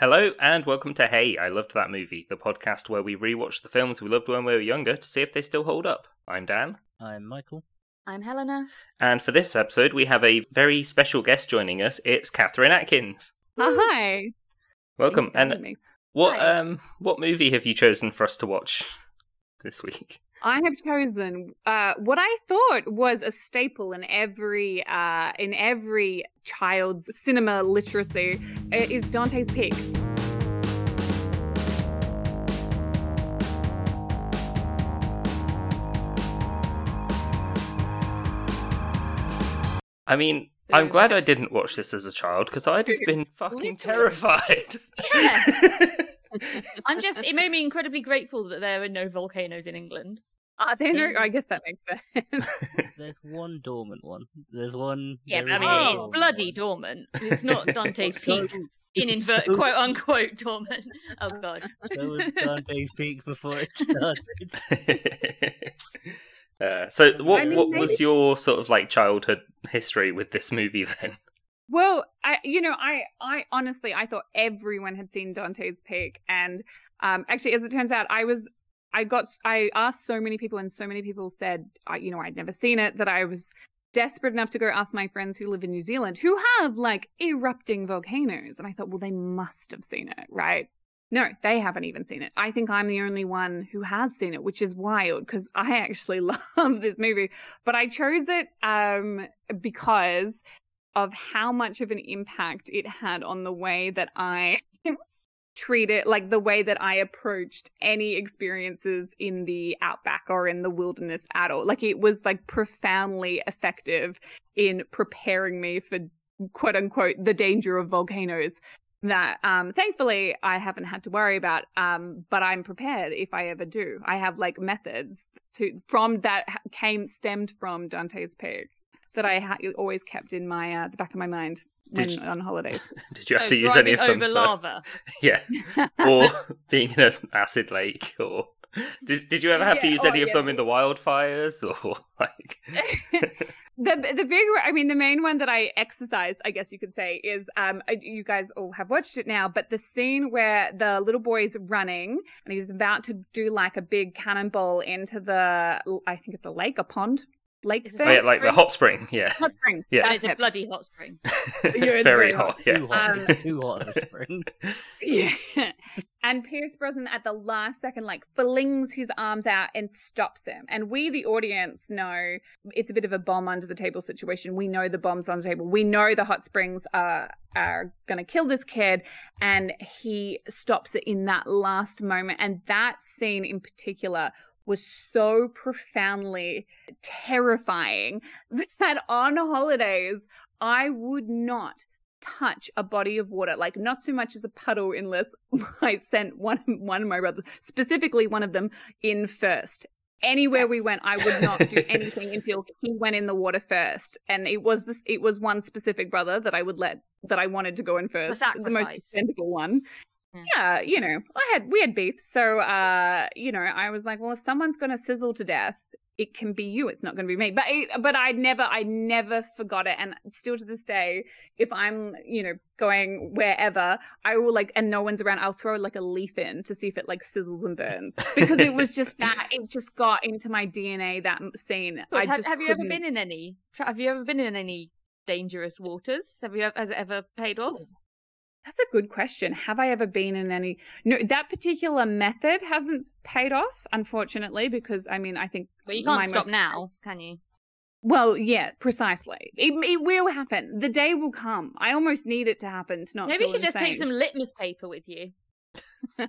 Hello and welcome to Hey, I Loved That Movie, the podcast where we rewatch the films we loved when we were younger to see if they still hold up. I'm Dan. I'm Michael. I'm Helena. And for this episode, we have a very special guest joining us. It's Catherine Atkins. Uh, hi. Welcome. Thank you for having And me. what Hi. um what movie have you chosen for us to watch this week? I have chosen uh, what I thought was a staple in every uh, in every child's cinema literacy uh, is Dante's Peak. I mean, I'm glad I didn't watch this as a child because I'd have been fucking Literally. terrified. I'm just, it made me incredibly grateful that there are no volcanoes in England. Uh, there no, I guess that makes sense. There's one dormant one. There's one. Yeah, there but I mean, it's dormant bloody one. dormant. It's not Dante's Peak in invert so- quote unquote dormant. Oh god. That was Dante's Peak before it started. uh, so, what I mean, what was your sort of like childhood history with this movie then? Well, I you know, I I honestly I thought everyone had seen Dante's Peak and um actually as it turns out I was I got I asked so many people and so many people said I you know I'd never seen it that I was desperate enough to go ask my friends who live in New Zealand who have like erupting volcanoes and I thought well they must have seen it, right? No, they haven't even seen it. I think I'm the only one who has seen it, which is wild because I actually love this movie. But I chose it um, because of how much of an impact it had on the way that I treated, it like the way that I approached any experiences in the outback or in the wilderness at all. Like it was like profoundly effective in preparing me for quote unquote the danger of volcanoes that um thankfully I haven't had to worry about um but I'm prepared if I ever do. I have like methods to from that came stemmed from Dante's Peak that I ha- always kept in my uh, the back of my mind when Did you- on holidays. Did you have Oh, to use any of them? over for- lava. Yeah, or being in an acid lake, or did did you ever have to Yeah, use oh, any of yeah. them in the wildfires, or like? the the big I mean the main one that I exercise I guess you could say is um you guys all have watched it now but the scene where the little boy's running and he's about to do like a big cannonball into the I think it's a lake a pond lake thing Oh, yeah, like the hot spring. Yeah, hot spring Yeah. That's it's a bloody hot spring. it's very very hot. hot. Yeah, Too hot. Um, It's too hot of a spring. Yeah. And Pierce Brosnan at the last second, like, flings his arms out and stops him. And we, the audience, know it's a bit of a bomb under the table situation. We know the bomb's on the table. We know the hot springs are are going to kill this kid. And he stops it in that last moment. And that scene in particular was so profoundly terrifying that on holidays, I would not touch a body of water, like not so much as a puddle, unless I sent one one of my brothers, specifically one of them, in first. Anywhere we went, I would not do anything until he went in the water first. And it was this it was one specific brother that I would let that I wanted to go in first. The most expendable one. Yeah, you know, I had we had beef. So uh, you know, I was like, well, if someone's gonna sizzle to death, it can be you. It's not going to be me. But it, but I never I never forgot it, and still to this day, if I'm you know going wherever, I will like and no one's around, I'll throw like a leaf in to see if it like sizzles and burns because it was just that it just got into my DNA that scene. I ha- just have you ever couldn't- been in any? Have you ever been in any dangerous waters? Have you? Has it ever paid off? That's a good question. Have I ever been in any? No, that particular method hasn't paid off, unfortunately, because I mean, I think But you can't stop most- now, can you? Well, yeah, precisely. It, it will happen. The day will come. I almost need it to happen to not Maybe you should just take some litmus paper with you.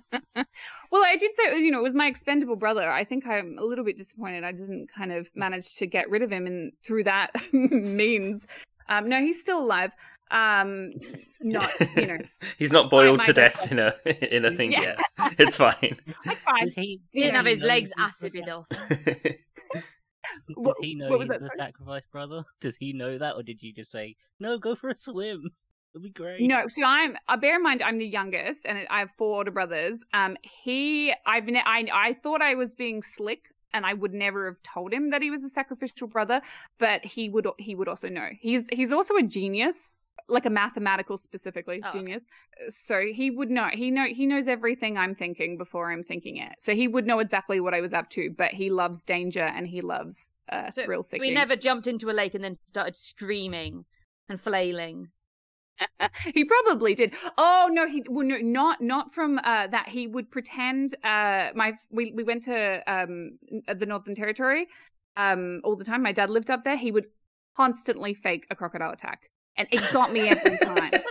Well, I did say it was, you know, it was my expendable brother. I think I'm a little bit disappointed. I didn't kind of manage to get rid of him, and through that means, um, no, he's still alive. Um, not, you know, he's not boiled to death in a in a thing Yeah. yet. It's fine. I tried. He? He didn't Yeah. have his legs he's the acided off. Does he know what was he's that, the sorry? sacrifice brother? Does he know that, or did you just say no? Go for a swim. It'll be great. No, so I'm. Uh, bear in mind, I'm the youngest, and I have four older brothers. Um, he, I've, ne- I, I thought I was being slick, and I would never have told him that he was a sacrificial brother, but he would, he would also know. He's, he's also a genius. Like a mathematical specifically Oh, okay. genius. So he would know. He know he knows everything I'm thinking before I'm thinking it. So he would know exactly what I was up to. But he loves danger and he loves uh, So thrill seeking. We never jumped into a lake and then started screaming and flailing. he probably did. Oh no, he well, no, not not from uh, that. He would pretend. Uh, my we we went to um the Northern Territory, um all the time. My dad lived up there. He would constantly fake a crocodile attack, and it got me every time.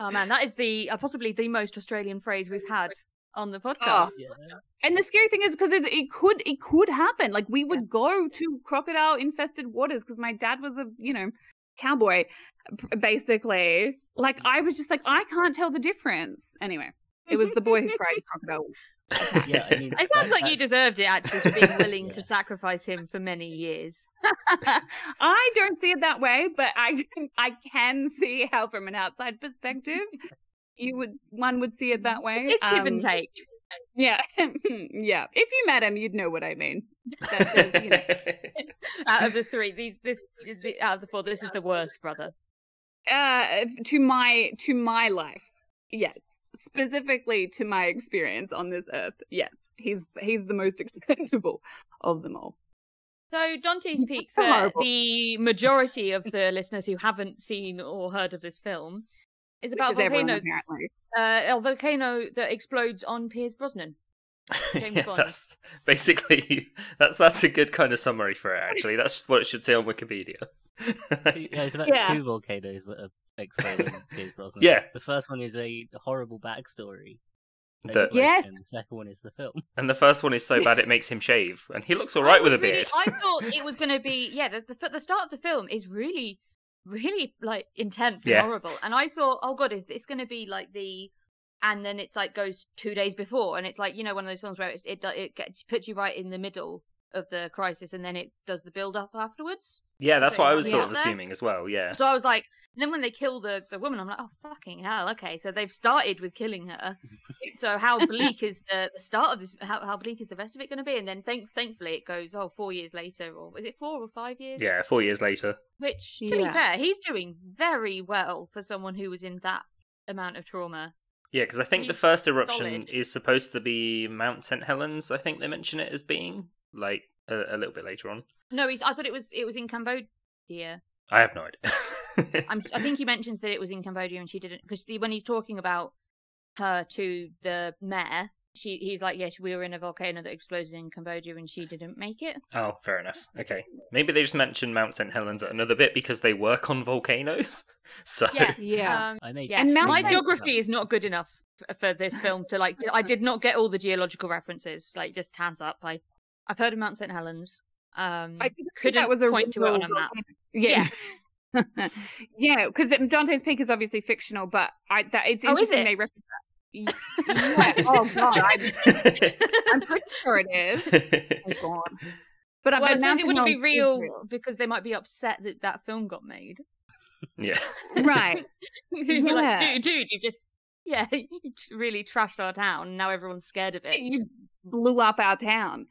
Oh man, that is the uh, possibly the most Australian phrase we've had on the podcast. Oh. Yeah. And the scary thing is because it could it could happen. Like we would go to crocodile infested waters because my dad was a you know cowboy, basically. Like I was just like I can't tell the difference. Anyway, it was the boy who cried crocodile. Yeah, I mean, It sounds like you deserved it actually for being willing to sacrifice him for many years. I don't see it that way, but I I can see how from an outside perspective you would one would see it that way. It's give and Um, take. Yeah, yeah. If you met him, you'd know what I mean. That you know, Out of the three, these this the, out of the four, this is the worst brother. uh to my to my life yes specifically to my experience on this earth yes he's he's the most expendable of them all So Dante's Peak for Horrible. the majority of the listeners who haven't seen or heard of this film is about is a volcano, apparently uh, a volcano that explodes on Pierce Brosnan. James yeah, Bond. that's basically that's that's a good kind of summary for it. Actually, that's what it should say on Wikipedia. Yeah, it's about Yeah. two volcanoes that are exploding. Pierce Brosnan. Yeah. The first one is a horrible backstory. The- Yes. And the second one is the film. and the first one is so bad it makes him shave, and he looks all right with a really- beard. I thought it was going to be yeah. The, the the start of the film is really, really like intense and Yeah. horrible, and I thought, oh god, is this going to be like the? And then it's like goes two days before, and it's like you know one of those films where it's, it do- it gets, puts you right in the middle of the crisis, and then it does the build up afterwards. Yeah, that's what I was sort of There. assuming as well. Yeah, So I was like, and then when they kill the the woman, I'm like, oh fucking hell, okay. So they've started with killing her. so how bleak is the, the start of this? How, how bleak is the rest of it going to be? And then thank thankfully it goes, oh, four years later, or is it four or five years? yeah. Four years later, Which, to be fair, he's doing very well for someone who was in that amount of trauma. yeah, because I think the first eruption solid. is supposed to be Mount St Helens. I think they mention it as being like a, a little bit later on. No, he's. I thought it was it was in Cambodia. I have no idea. I'm, I think he mentions that it was in Cambodia and she didn't because when he's talking about her to the mayor, she he's like, yes, we were in a volcano that exploded in Cambodia and she didn't make it. Oh, fair enough. Okay. Maybe they just mentioned Mount St. Helens at another bit because they work on volcanoes. So Yeah, yeah Um, I made yeah. And Mount my geography is not good enough for this film to like. I did not get all the geological references. Like, just hands up. I I've heard of Mount St Helens. Um, I think couldn't that was a point to it on a map. yeah yeah because dante's peak is obviously fictional but i that it's Oh, interesting it? they reference that yeah. oh god I, i'm pretty sure it is oh god but Well, I but suppose Mount it wouldn't be St. real, because they might be upset that that film got made. yeah. right You'd like, dude, dude, you just yeah, you really trashed our town. Now everyone's scared of it. you blew up our town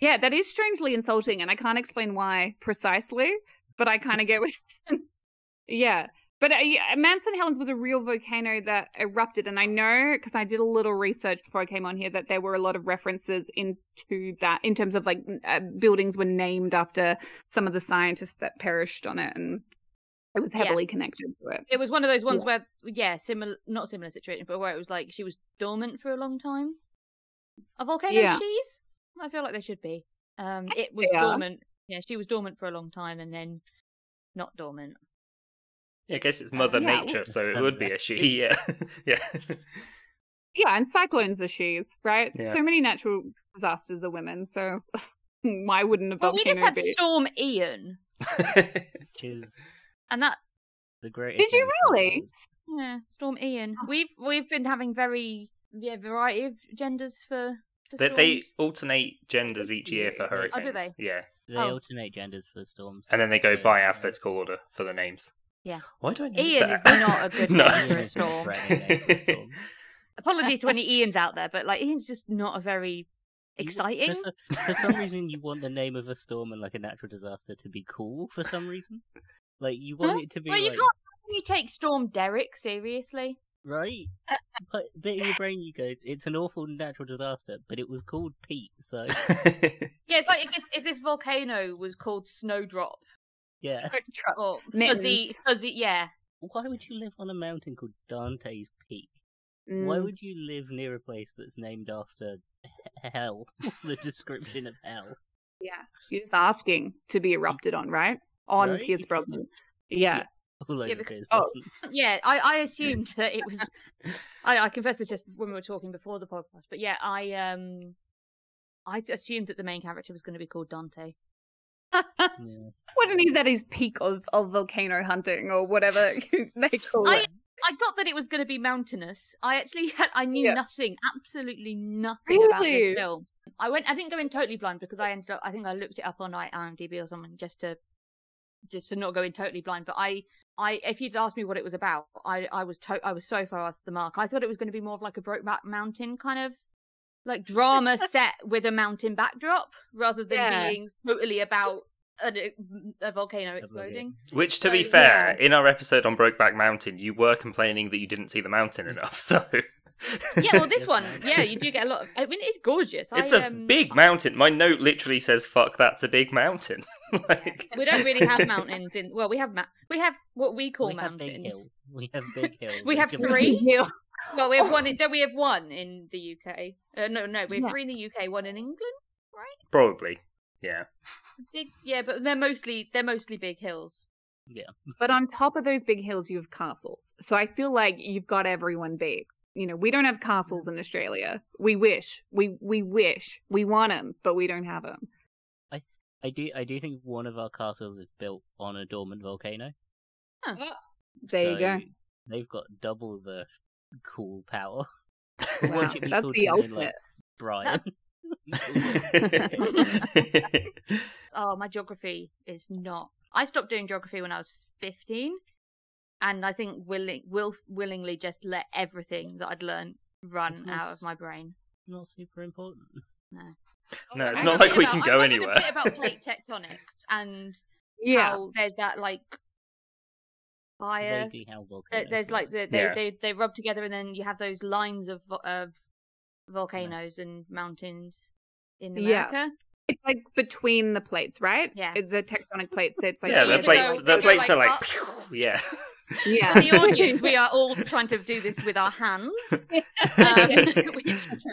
yeah that is strangely insulting and i can't explain why precisely but i kind of get what yeah but uh, yeah, Mount St. Helens was a real volcano that erupted, and I know because I did a little research before I came on here that there were a lot of references into that in terms of like uh, buildings were named after some of the scientists that perished on it, and it was Yeah. heavily connected to it. It was one of those ones where, yeah, similar, not similar situation, but where it was like she was dormant for a long time. A volcano, Yeah. she's? I feel like they should be. Um, it was they dormant. Yeah, she was dormant for a long time and then not dormant. Yeah, I guess it's Mother yeah, Nature, well, so it would be a she. Yeah. yeah. Yeah, and cyclones are she's, right? Yeah. So many natural disasters are women, so why wouldn't a Well, we volcano just had be? Storm Ian, Which is and that the greatest. Did you name for a really? yeah, Storm Ian. Oh. We've we've been having very yeah variety of genders for. For they, they alternate genders each year for hurricanes. Oh, do oh, hurricanes. they? Yeah. They Oh. alternate genders for the storms. And then they go by alphabetical order for the names. Yeah. Why do I know Ian that? is not a good no. name for Ian a storm. threatening name for a storm. Apologies to any Ians out there, but like Ian's just not a very You- exciting. For, so- for some reason, you want the name of a storm and like a natural disaster to be cool. For some reason, like you want it to be Well, you can't you take Storm Derek seriously? Right? But bit in your brain, you guys. It's an awful natural disaster, but it was called Pete, so Yeah, it's like if this if this volcano was called Snowdrop yeah. or Mittens. Fuzzy Fuzzy, yeah. Why would you live on a mountain called Dante's Peak? Why Mm. would you live near a place that's named after hell? the description of hell. Yeah, you're just asking to be erupted on, right? On Right? Pierce Brosnan. Yeah. All over because- Pierce oh. Yeah, I, I assumed that it was. I, I confess this just when we were talking before the podcast, but yeah, I um, I assumed that the main character was going to be called Dante. Yeah. when he's at his peak of, of volcano hunting or whatever they call I- it. I got that it was going to be mountainous. I actually had, I knew Yeah. nothing, absolutely nothing about this film. I went, I didn't go in totally blind because I ended up, I think I looked it up on IMDb or something just to, just to not go in totally blind. But I, I, if you'd asked me what it was about, I, I was, to- I was so far off the mark. I thought it was going to be more of like a Brokeback Mountain kind of, like drama set with a mountain backdrop rather than Yeah. being totally about a, a volcano exploding. Which, to be So, fair, in our episode on Brokeback Mountain, you were complaining that you didn't see the mountain enough. So Yeah, well, this one, yeah, you do get a lot of. I mean, it's gorgeous. it's I, a um, big mountain. My note literally says "fuck." That's a big mountain. like, We don't really have mountains in. Well, we have ma- we have what we call we have big mountains. hills. We have big hills. We have three? Yeah. Well, we have one. In, don't we have one in the UK? Uh, no, no, we have Yeah. three in the UK, one in England. Right? Probably, yeah. Big, yeah, but they're mostly they're mostly big hills. Yeah. but on top of those big hills, you have castles. So I feel like you've got everyone big. You know, we don't have castles in Australia. We wish. We we wish. We want them, but we don't have them. I do. I do think one of our castles is built on a dormant volcano. Ah. There you go. They've got double the cool power. Wow, Watch it be that's the something ultimate. like Brian. Oh, my geography is not. I stopped doing geography when I was fifteen, and I think willing will willingly just let everything that I'd learned run It's out of my brain. Not super important. No, it's not like we about- can I go learned anywhere. A bit about plate tectonics and Yeah. how there's that like fire. Vaguely how there's like the, they, Yeah. they they rub together and then you have those lines of of volcanoes and mountains in Yeah. America. It's like between the plates, right? Yeah. The tectonic plates. It's like yeah, the plates. they The go plates like are like, up. phew, yeah. Yeah. For the audience, we are all trying to do this with our hands, um, which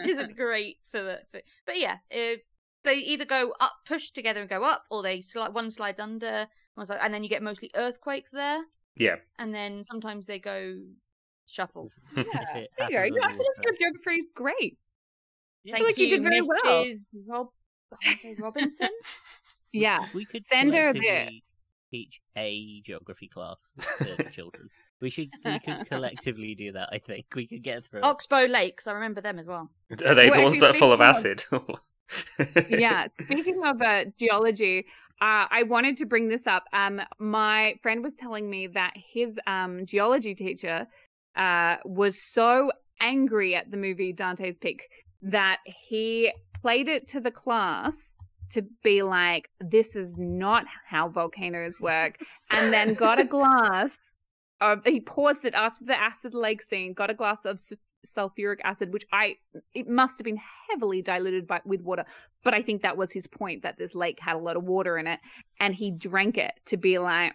isn't great for the. For, but yeah, uh, they either go up, push together and go up, or they slide. One slides under, one slide, and then you get mostly earthquakes there. Yeah. and then sometimes they go shuffle. Yeah, there you go. happens I feel like your geography is great. Yeah, Thank like you did very well. Rob. I say Robinson. Yeah. We could Send her collectively teach a geography class to children. We should we could collectively do that. I think we could get through. it. Oxbow Lakes. I remember them as well. Are they Well, the ones actually, that are full of acid? speaking yeah. Speaking of uh, geology, uh, I wanted to bring this up. Um, my friend was telling me that his um, geology teacher uh, was so angry at the movie Dante's Peak that he played it to the class to be like, "This is not how volcanoes work," and then got a glass. Uh, he paused it after the acid lake scene. Got a glass of sulfuric acid, which I it must have been heavily diluted by, with water. But I think that was his point that this lake had a lot of water in it, and he drank it to be like,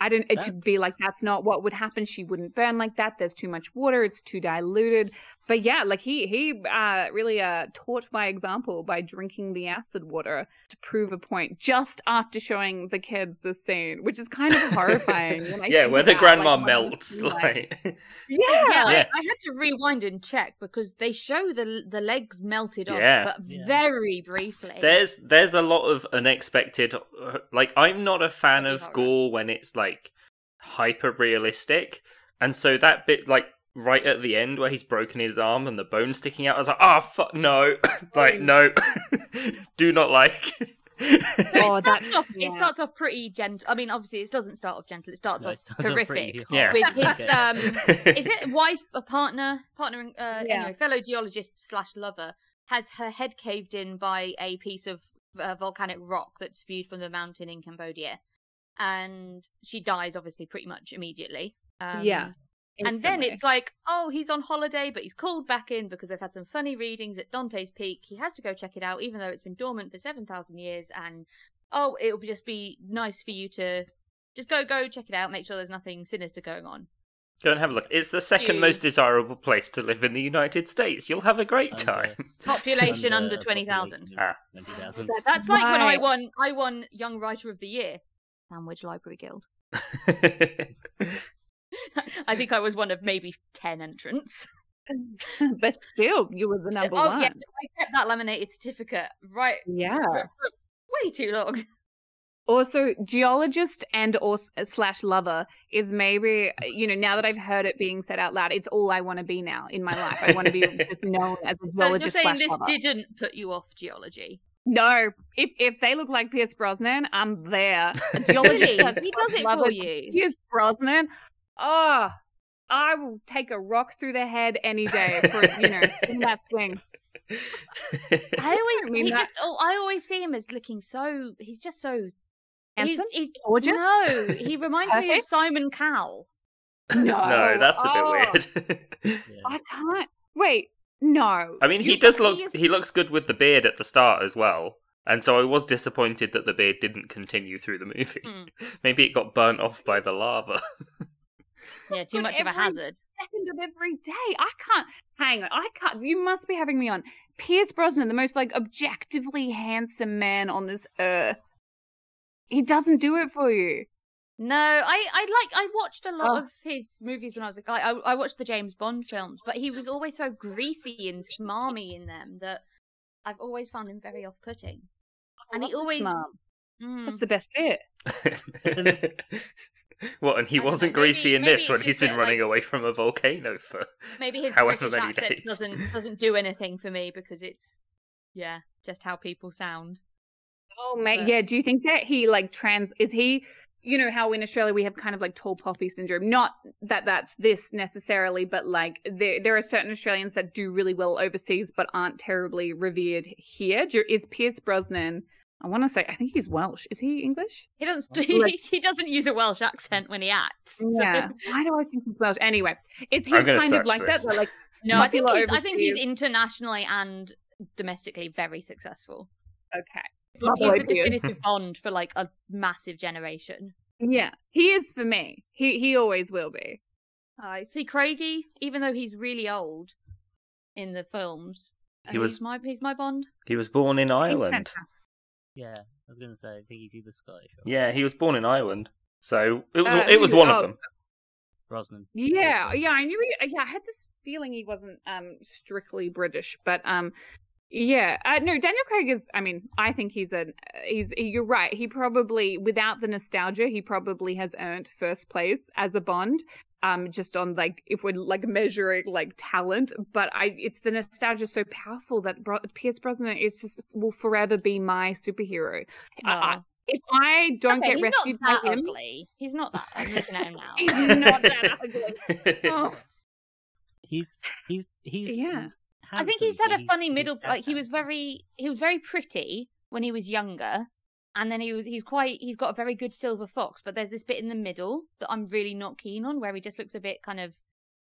I don't. It to be like that's not what would happen. She wouldn't burn like that. There's too much water. It's too diluted. But yeah, like he he uh, really uh, taught by example by drinking the acid water to prove a point just after showing the kids the scene, which is kind of horrifying. when I yeah, where the about, grandma like, melts. must be Like, yeah, Yeah, I, Yeah. I had to rewind and check because they show the the legs melted off, Yeah. but Yeah. very briefly. there's there's a lot of unexpected. uh, Like, I'm not a fan Body of gore when it's like hyper realistic, and so that bit like. Right at the end, where he's broken his arm and the bone sticking out, I was like, "Ah, fuck, no, like, no, do not like." So Oh, it, that- starts off, yeah. it starts off pretty gentle. I mean, obviously, it doesn't start off gentle. It starts No, it off starts horrific. pretty Yeah. with his um, is it wife, a partner, partner, uh, Yeah. anyway, fellow geologist slash lover has her head caved in by a piece of uh, volcanic rock that spewed from the mountain in Cambodia, and she dies obviously pretty much immediately. Um, Yeah, and then instantly. it's like, oh, he's on holiday, but he's called back in because they've had some funny readings at Dante's Peak. He has to go check it out, even though it's been dormant for seven thousand years. And oh, it'll just be nice for you to just go, go check it out, make sure there's nothing sinister going on. Go and have a look. It's the second You- most desirable place to live in the United States. You'll have a great Under- time. Population Under under twenty thousand. Ah. 20,000. That's like when I won. I won Young Writer of the Year, Sandwich Library Guild. I think I was one of maybe ten entrants. but still, you were the number oh one. yeah, I kept that laminated certificate right yeah. for, for way too long. Also, geologist and or slash lover is maybe you know now that I've heard it being said out loud, it's all I want to be now in my life. I want to be just known as a So you're geologist saying this didn't put you off geology? No, if if they look like Pierce Brosnan, I'm there. A geologist Really? he does it for you. Pierce Brosnan. Oh, I will take a rock through the head any day for you know in that thing. I always, I mean he that- just, oh, I always see him as looking so. He's just so Handsome, He's, he's gorgeous. No, he reminds me of Simon Cowell. No, no, that's a Oh, bit weird. Yeah. I can't wait. No, I mean, he You- does look. is- He looks good with the beard at the start as well, and so I was disappointed that the beard didn't continue through the movie. Mm. Maybe it got burnt off by the lava. Yeah, too But much of a hazard. second of every day. I can't hang on. I can't. You must be having me on. Pierce Brosnan, the most like objectively handsome man on this earth. He doesn't do it for you. No, I, I like. I watched a lot Oh. of his movies when I was a guy. I, I watched the James Bond films, but he was always so greasy and smarmy in them that I've always found him very off-putting. And he always- smart. Mm. That's the best bit. what? And he I wasn't know, maybe- greasy in maybe this when he's been that, running like- away from a volcano for. Maybe his However British many days. doesn't doesn't do anything for me because it's yeah, just how people sound. Oh mate, But- yeah. Do you think that he like trans? Is he? You know how in Australia we have kind of like tall poppy syndrome. Not that that's this necessarily, but like there there are certain Australians that do really well overseas, but aren't terribly revered here. Is Pierce Brosnan? I want to say I think he's Welsh. Is he English? He doesn't he, he doesn't use a Welsh accent when he acts. so- Yeah. Why do I think he's Welsh? Anyway, is he kind of like this. that? Though? Like No, I think he's, I think he's internationally and domestically very successful. okay. He's My the definitive Bond for like a massive generation. Yeah, he is for me. He he always will be. I see Craigie, even though he's really old in the films. He uh, was- he's my he's my Bond. He was born in Ireland. Fantastic. Yeah, I was going to say, I think he's either Scottish or Yeah, he was born in Ireland, so it was Uh, it was who- one oh, of them. Brosnan. Yeah, yeah, I knew. He, yeah, I had this feeling he wasn't um strictly British, but um, yeah, uh, no, Daniel Craig is. I mean, I think he's a he's. You're right. He probably, without the nostalgia, he probably has earned first place as a Bond. Um, just on like if we're like measuring like talent, but I it's the nostalgia so powerful that Bro- Pierce Brosnan is just will forever be my superhero. I, I, Oh. if I don't Okay, get rescued by him, ugly. He's not that. I'm looking at him now. he's not that ugly. Oh. He's he's he's Yeah. I think he's had a funny middle. Like he was very, he was very pretty when he was younger, and then he was he's quite he's got a very good silver fox. But there's this bit in the middle that I'm really not keen on, where he just looks a bit kind of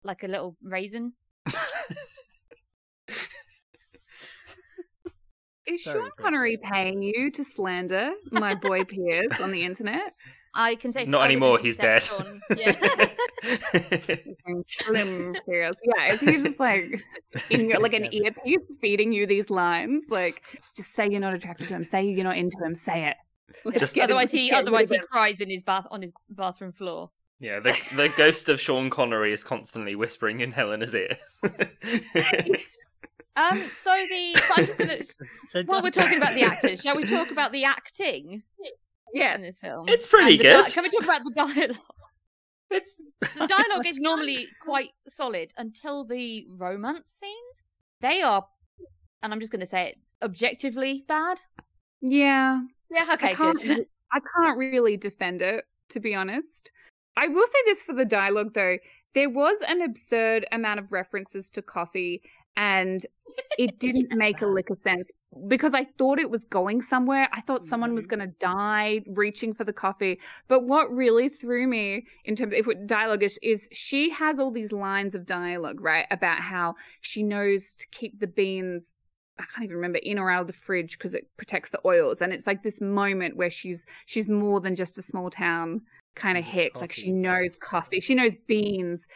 like a little raisin. Is Sean Connery paying you to slander my boy Pierce on the internet? I can take. Not anymore. He's dead. accept Sean- Yeah. Slim Pierce. Yeah, is he just like in your like an earpiece feeding you these lines? Like, just say you're not attracted to him. Say you're not into him. Say it. Let's Just- otherwise him- he otherwise he cries in his bath on his bathroom floor. yeah, the the ghost of Sean Connery is constantly whispering in Helena's ear. Um. So the so I'm just gonna while we're talking about the actors, shall we talk about the acting him. in Yes. this film? It's pretty And good. di- Can we talk about the dialogue? it's the dialogue is normally quite solid until the romance scenes. They are, and I'm just going to say it, objectively bad. Yeah. Yeah, okay, I can't, good. I can't really defend it, to be honest. I will say this for the dialogue though. there was an absurd amount of references to coffee and it didn't make a lick of sense because I thought it was going somewhere. I thought someone was mm-hmm. going to die reaching for the coffee. But what really threw me in terms of if dialogue is, is she has all these lines of dialogue, right, about how she knows to keep the beans I can't even remember in or out of the fridge because it protects the oils. And it's like this moment where she's she's more than just a small town kind of mm, hick. Like she knows coffee, she knows beans.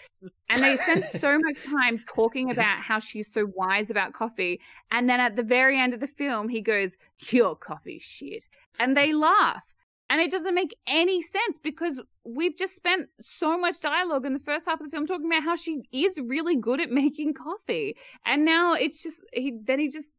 And they spend so much time talking about how she's so wise about coffee. And then at the very end of the film, he goes, Your coffee shit. And they laugh. And it doesn't make any sense because we've just spent so much dialogue in the first half of the film talking about how she is really good at making coffee. And now it's just he then he just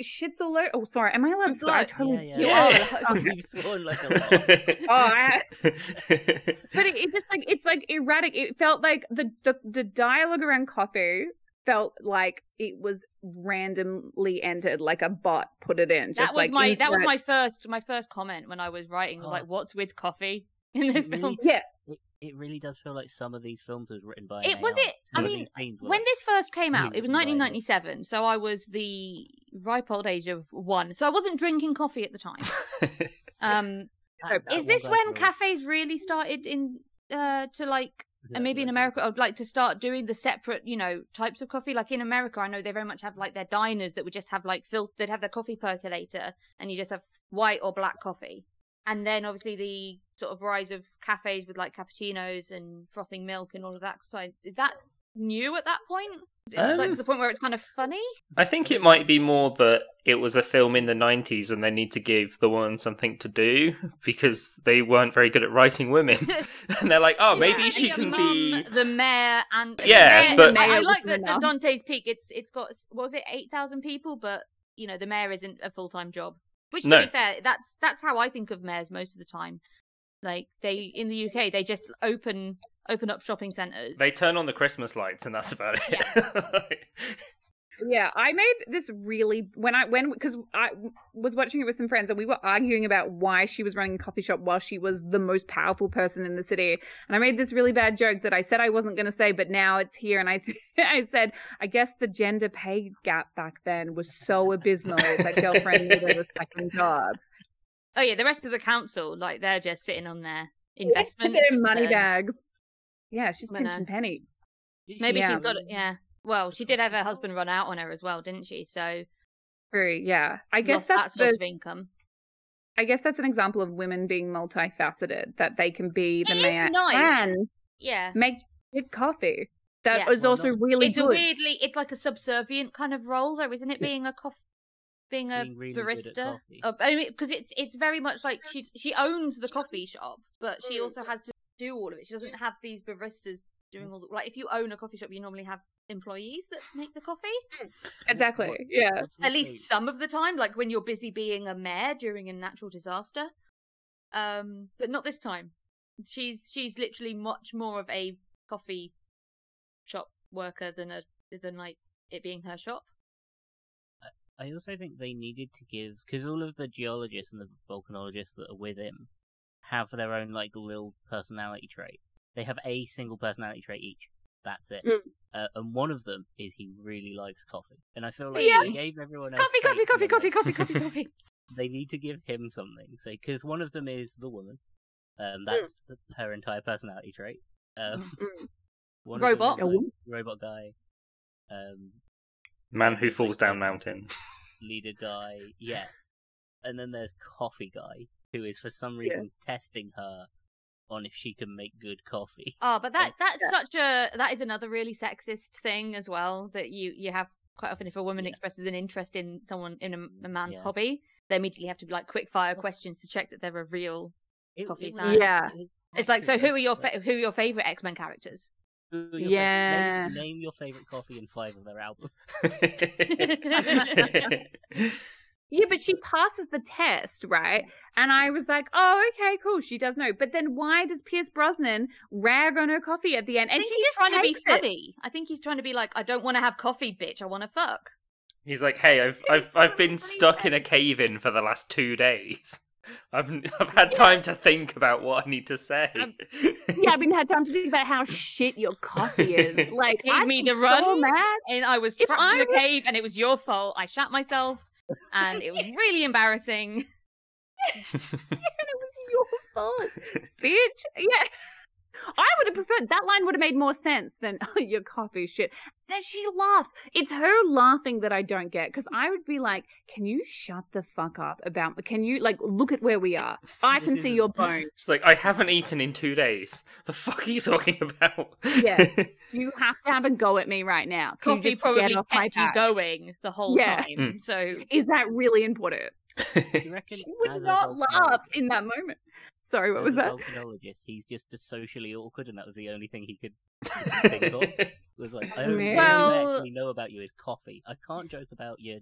shits all over. Oh, sorry. Am I allowed to swear? I totally. yeah, yeah. Yeah. You've sworn like a lot. Oh, I- but it, it just like it's like erratic. It felt like the, the the dialogue around coffee felt like it was randomly entered, like a bot put it in. Just that was like my that was my first my first comment when I was writing was Oh. like, "What's with coffee in this Really? film?" yeah. It, really does feel like some of these films was written by. It was it. I mean, these scenes were When this first came out, it was 1997, so I was the ripe old age of one. So I wasn't drinking coffee at the time. Um, that- that is this when cafes really started in uh to like and maybe in America, I'd like to start doing the separate, you know, types of coffee. Like in America, I know they very much have like their diners that would just have like fil- they'd have their coffee percolator, and you just have white or black coffee. And then obviously the sort of rise of cafes with like cappuccinos and frothing milk and all of that. So is that new at that point? like Um, to the point where it's kind of funny. I think it might be more that it was a film in the 90s and they need to give the woman something to do because they weren't very good at writing women. and they're like, oh, maybe Yeah, she can mum, be. the mayor and the Yeah, mayor- but- I, I like wasn't that the. Dante's Peak. It's it's got was it eight thousand people, but you know the mayor isn't a full time job. Which to No. be fair, that's that's how I think of mayors most of the time. Like they in the UK, they just open open up shopping centres. They turn on the Christmas lights and that's about it. Yeah, I made this really when I when because I was watching it with some friends and we were arguing about why she was running a coffee shop while she was the most powerful person in the city. And I made this really bad joke that I said I wasn't going to say, but now it's here. And I I said I guess the gender pay gap back then was so abysmal that girlfriend needed a second job. oh yeah, the rest of the council, like they're just sitting on their investment Their money bags. Yeah, she's pinching uh, penny. Maybe Yeah. she's got yeah. Well, she did have her husband run out on her as well, didn't she? So True. Yeah, I guess lost that's that source the of income. I guess that's an example of women being multifaceted. That they can be the It is mayor nice. and Yeah. make good coffee. That Yeah. is Well, also no. really it's a good. weirdly it's like a subservient kind of role though isn't it being a coff being a Being really barista coffee. Uh, I mean because it's it's very much like she she owns the coffee shop but she also has to do all of it she doesn't have these baristas doing all the like if you own a coffee shop you normally have employees that make the coffee Exactly. What- Yeah. what's at also- least some of the time like when you're busy being a mayor during a natural disaster um but not this time she's she's literally much more of a coffee shop worker than a than like it being her shop I also think they needed to give because all of the geologists and the volcanologists that are with him have their own like little personality trait. They have a single personality trait each. That's it. Mm. Uh, and one of them is he really likes coffee. And I feel like Yeah. they gave everyone else coffee coffee traits coffee and coffee coffee coffee coffee They need to give him something. So because one of them is the woman. Um, that's th- her entire personality trait. Um, Mm. one of them Robot. is, robot guy. Um, Man who falls down mountain. leader guy, yeah. And then there's coffee guy, who is for some reason testing her on if she can make good coffee. Oh, but that that's Yeah. such a that is another really sexist thing as well that you you have quite often if a woman Yeah. expresses an interest in someone in a, a man's Yeah. hobby, they immediately have to be like quick fire questions to check that they're a real. It, Coffee was- fan. Yeah. It's like so who are your accurate, fa- who are your favorite X Men characters? but who are your Yeah. favorite- Name, name your favorite coffee and five of their albums. Yeah, but she passes the test, right? And I was like, oh, okay, cool. She does know. But then why does Pierce Brosnan rag on her coffee at the end? And think she he's just trying to be it. funny. I think he's trying to be like, I don't want to have coffee, bitch. I want to fuck. He's like, hey, I've I've I've been stuck in a cave in for the last two days. I've I've had time to think about what I need to say. Um, yeah, I've been had time to think about how shit your coffee is. Like, Gave I'm me the so mad. and I was trapped I in a was- cave, and it was your fault. I shat myself, and it was really embarrassing. and it was your fault, bitch. Yeah. I would have preferred that line would have made more sense than oh, your coffee shit. Then she laughs. It's her laughing that I don't get because I would be like, "Can you shut the fuck up about? Can you like look at where we are? I can see your bone. She's like, I haven't eaten in two days. The fuck are you talking about? Yeah. You have to have a go at me right now. Can you Coffee just probably get off my kept you going the whole Yeah. time. Mm. So Is that really important? You reckon She would not laugh in that moment. Sorry, what as was that? Volcanologist, he's just socially awkward, and that was the only thing he could think of. Was like, I only, Well- actually know about you is coffee. I can't joke about your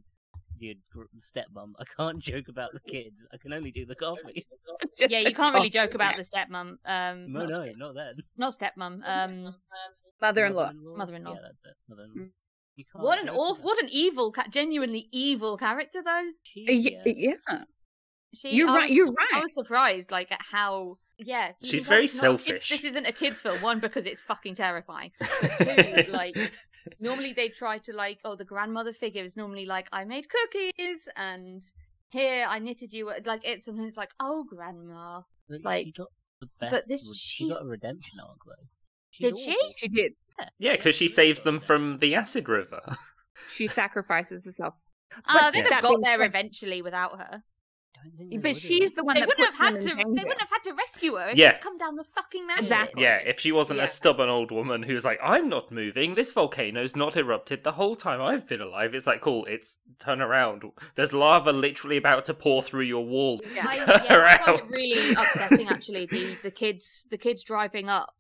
your gr- stepmom. I can't joke about the kids. I can only do the coffee. Yeah, you can't really joke about the stepmom. Um, No, not, no, not then. not stepmom. Um, Mother-in-law. Mother-in-law. Yeah, that's it. Mother-in-law. You can't what an awful, what an evil, genuinely evil character though. She, Uh, yeah. yeah. She, You're I right- was- you're right. I right. was surprised, like at how. Yeah, She's very tell not selfish. This isn't a kids' film. One because it's fucking terrifying. Two, like normally they try to like, oh, the grandmother figure is normally like, I made cookies and here I knitted you. Like it's something it's like, oh, grandma. But like- she got the but this- re- she got a redemption arc though. She's Did she? awful. She did. yeah, because she saves them from the acid river. She sacrifices herself. Uh, they'd that have got there said- evenly without her. Don't think they But would've. she's the one They that wouldn't have had to. in They wouldn't have had to rescue her. If Yeah. she'd come down the fucking mountain. Exactly. Yeah, if she wasn't Yeah. a stubborn old woman who's like, I'm not moving, this volcano's not erupted the whole time I've been alive. It's like, cool, it's turn around. There's lava literally about to pour through your wall. Yeah. I, yeah, I found it really upsetting actually. The the kids the kids driving up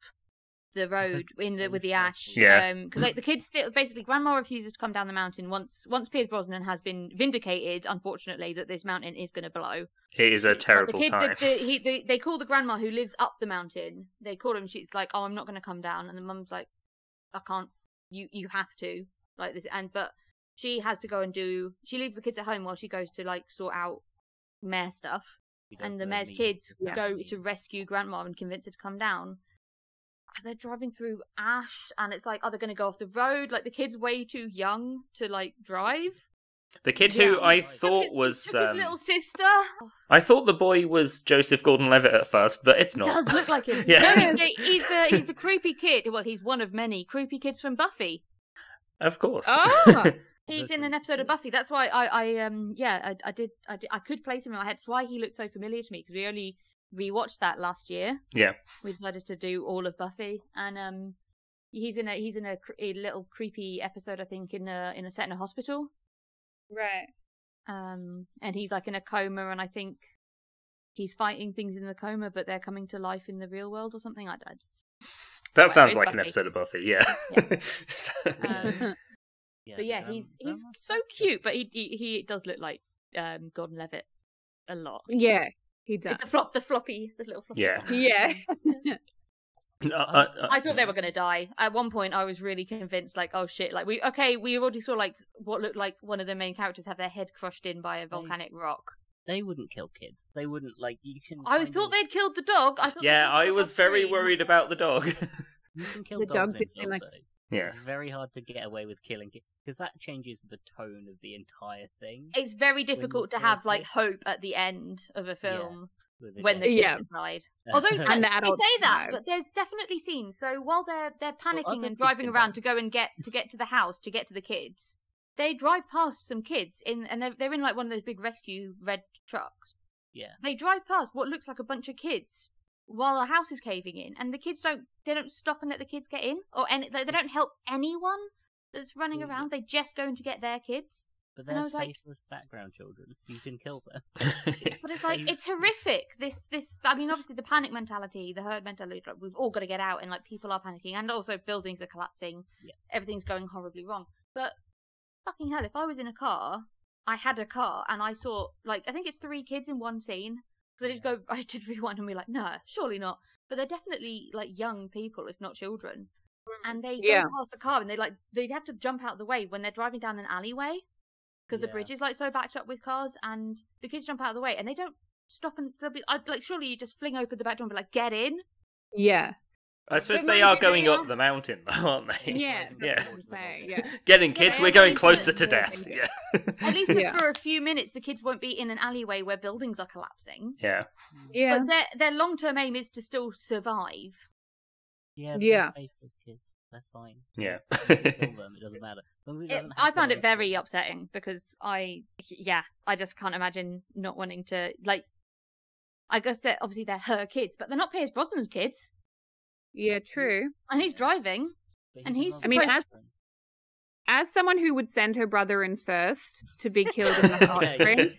the road in the with the ash. Yeah. Um, because like the kids still basically grandma refuses to come down the mountain once once Pierce Brosnan has been vindicated. Unfortunately, that this mountain is going to blow. It is a Like, terrible the kid, time. The, the, he, they, they call the grandma who lives up the mountain. They call him. She's like, "Oh, I'm not going to come down," and the mum's like, "I can't. You you have to like this." And but she has to go and do. She leaves the kids at home while she goes to like sort out mayor stuff and the the mayor's kids Yeah. go to rescue grandma and convince her to come down. They're driving through ash, and it's like, are they going to go off the road? Like the kid's way too young to like drive. The kid who Yeah. I Took thought his- was, took his um, little sister. I thought the boy was Joseph Gordon-Levitt at first, but it's not. Does look like him. Yeah. No, he's, the, he's the he's the creepy kid. Well, he's one of many creepy kids from Buffy. Of course. Ah. He's in an episode of Buffy. That's why I, I um yeah I, I did I did I could place him in my head. That's why he looked so familiar to me because we only rewatched that last year. Yeah. We decided to do all of Buffy, and um he's in a he's in a, cr- a little creepy episode I think in a in a set in a hospital. Right. Um and he's like in a coma, and I think he's fighting things in the coma, but they're coming to life in the real world or something. I don't. that sounds it's like an episode of Buffy, yeah. Um, Yeah, but yeah, um, he's he's Grandma so cute, but he he, he does look like um Gordon Levitt a lot. Yeah, he does. It's the flop, the floppy, the little floppy. Yeah. Yeah. Uh, uh, uh, I thought they were gonna die. At one point, I was really convinced, like, oh shit, like we okay, we already saw like what looked like one of the main characters have their head crushed in by a volcanic rock. They wouldn't kill kids. They wouldn't like you can. I thought of- they'd killed the dog. I thought yeah, I was very worried about the dog. You can kill The dogs dog in did seem films, like- though. Yeah. It's very hard to get away with killing kids because that changes the tone of the entire thing. It's very difficult to have like hope at the end of a film with the when the death. kids Yeah. died. Although And the and adults say that, survive. but there's definitely scenes. So while they're they're panicking other and driving around die. to go and get to get to the house to get to the kids, they drive past some kids in and they're they're in like one of those big rescue red trucks. yeah, They drive past what looks like a bunch of kids while a house is caving in, and the kids don't they don't stop and let the kids get in, or any they, they don't help anyone that's running Mm. around. They're just going to get their kids. but they're was like- faceless background children. You can kill them. But it's like it's horrific. This this I mean obviously the panic mentality, the herd mentality, like we've all got to get out and like people are panicking and also buildings are collapsing. Yeah. Everything's going horribly wrong. But fucking hell, if I was in a car, I had a car and I saw like I think it's three kids in one scene. So I did go I did rewind and be like, no, surely not. But they're definitely like young people, if not children. And they Yeah. go past the car and they like they'd have to jump out of the way when they're driving down an alleyway because the bridge is like so backed up with cars and the kids jump out of the way and they don't stop and they'll be I'd like surely you just fling open the back door and be like, get in. Yeah. I suppose But they are going they up are- the mountain, though, aren't they? Yeah. That's Yeah. what I'm saying, yeah. Getting Yeah, kids, we're going going closer to to death. Yeah. At least Yeah. for a few minutes, the kids won't be in an alleyway where buildings are collapsing. yeah. Yeah. But their their long term aim is to still survive. Yeah, Yeah. they're kids. They're fine. Yeah. Kill them, it doesn't matter. As long as it It, doesn't I happen found it a- very upsetting because I, yeah, I just can't imagine not wanting to like. I guess that obviously they're her kids, but they're not Pierce Brosnan's kids, Yeah, true. and he's driving. but and he's- I mean, as as someone who would send her brother in first to be killed in the hot Yeah, spring,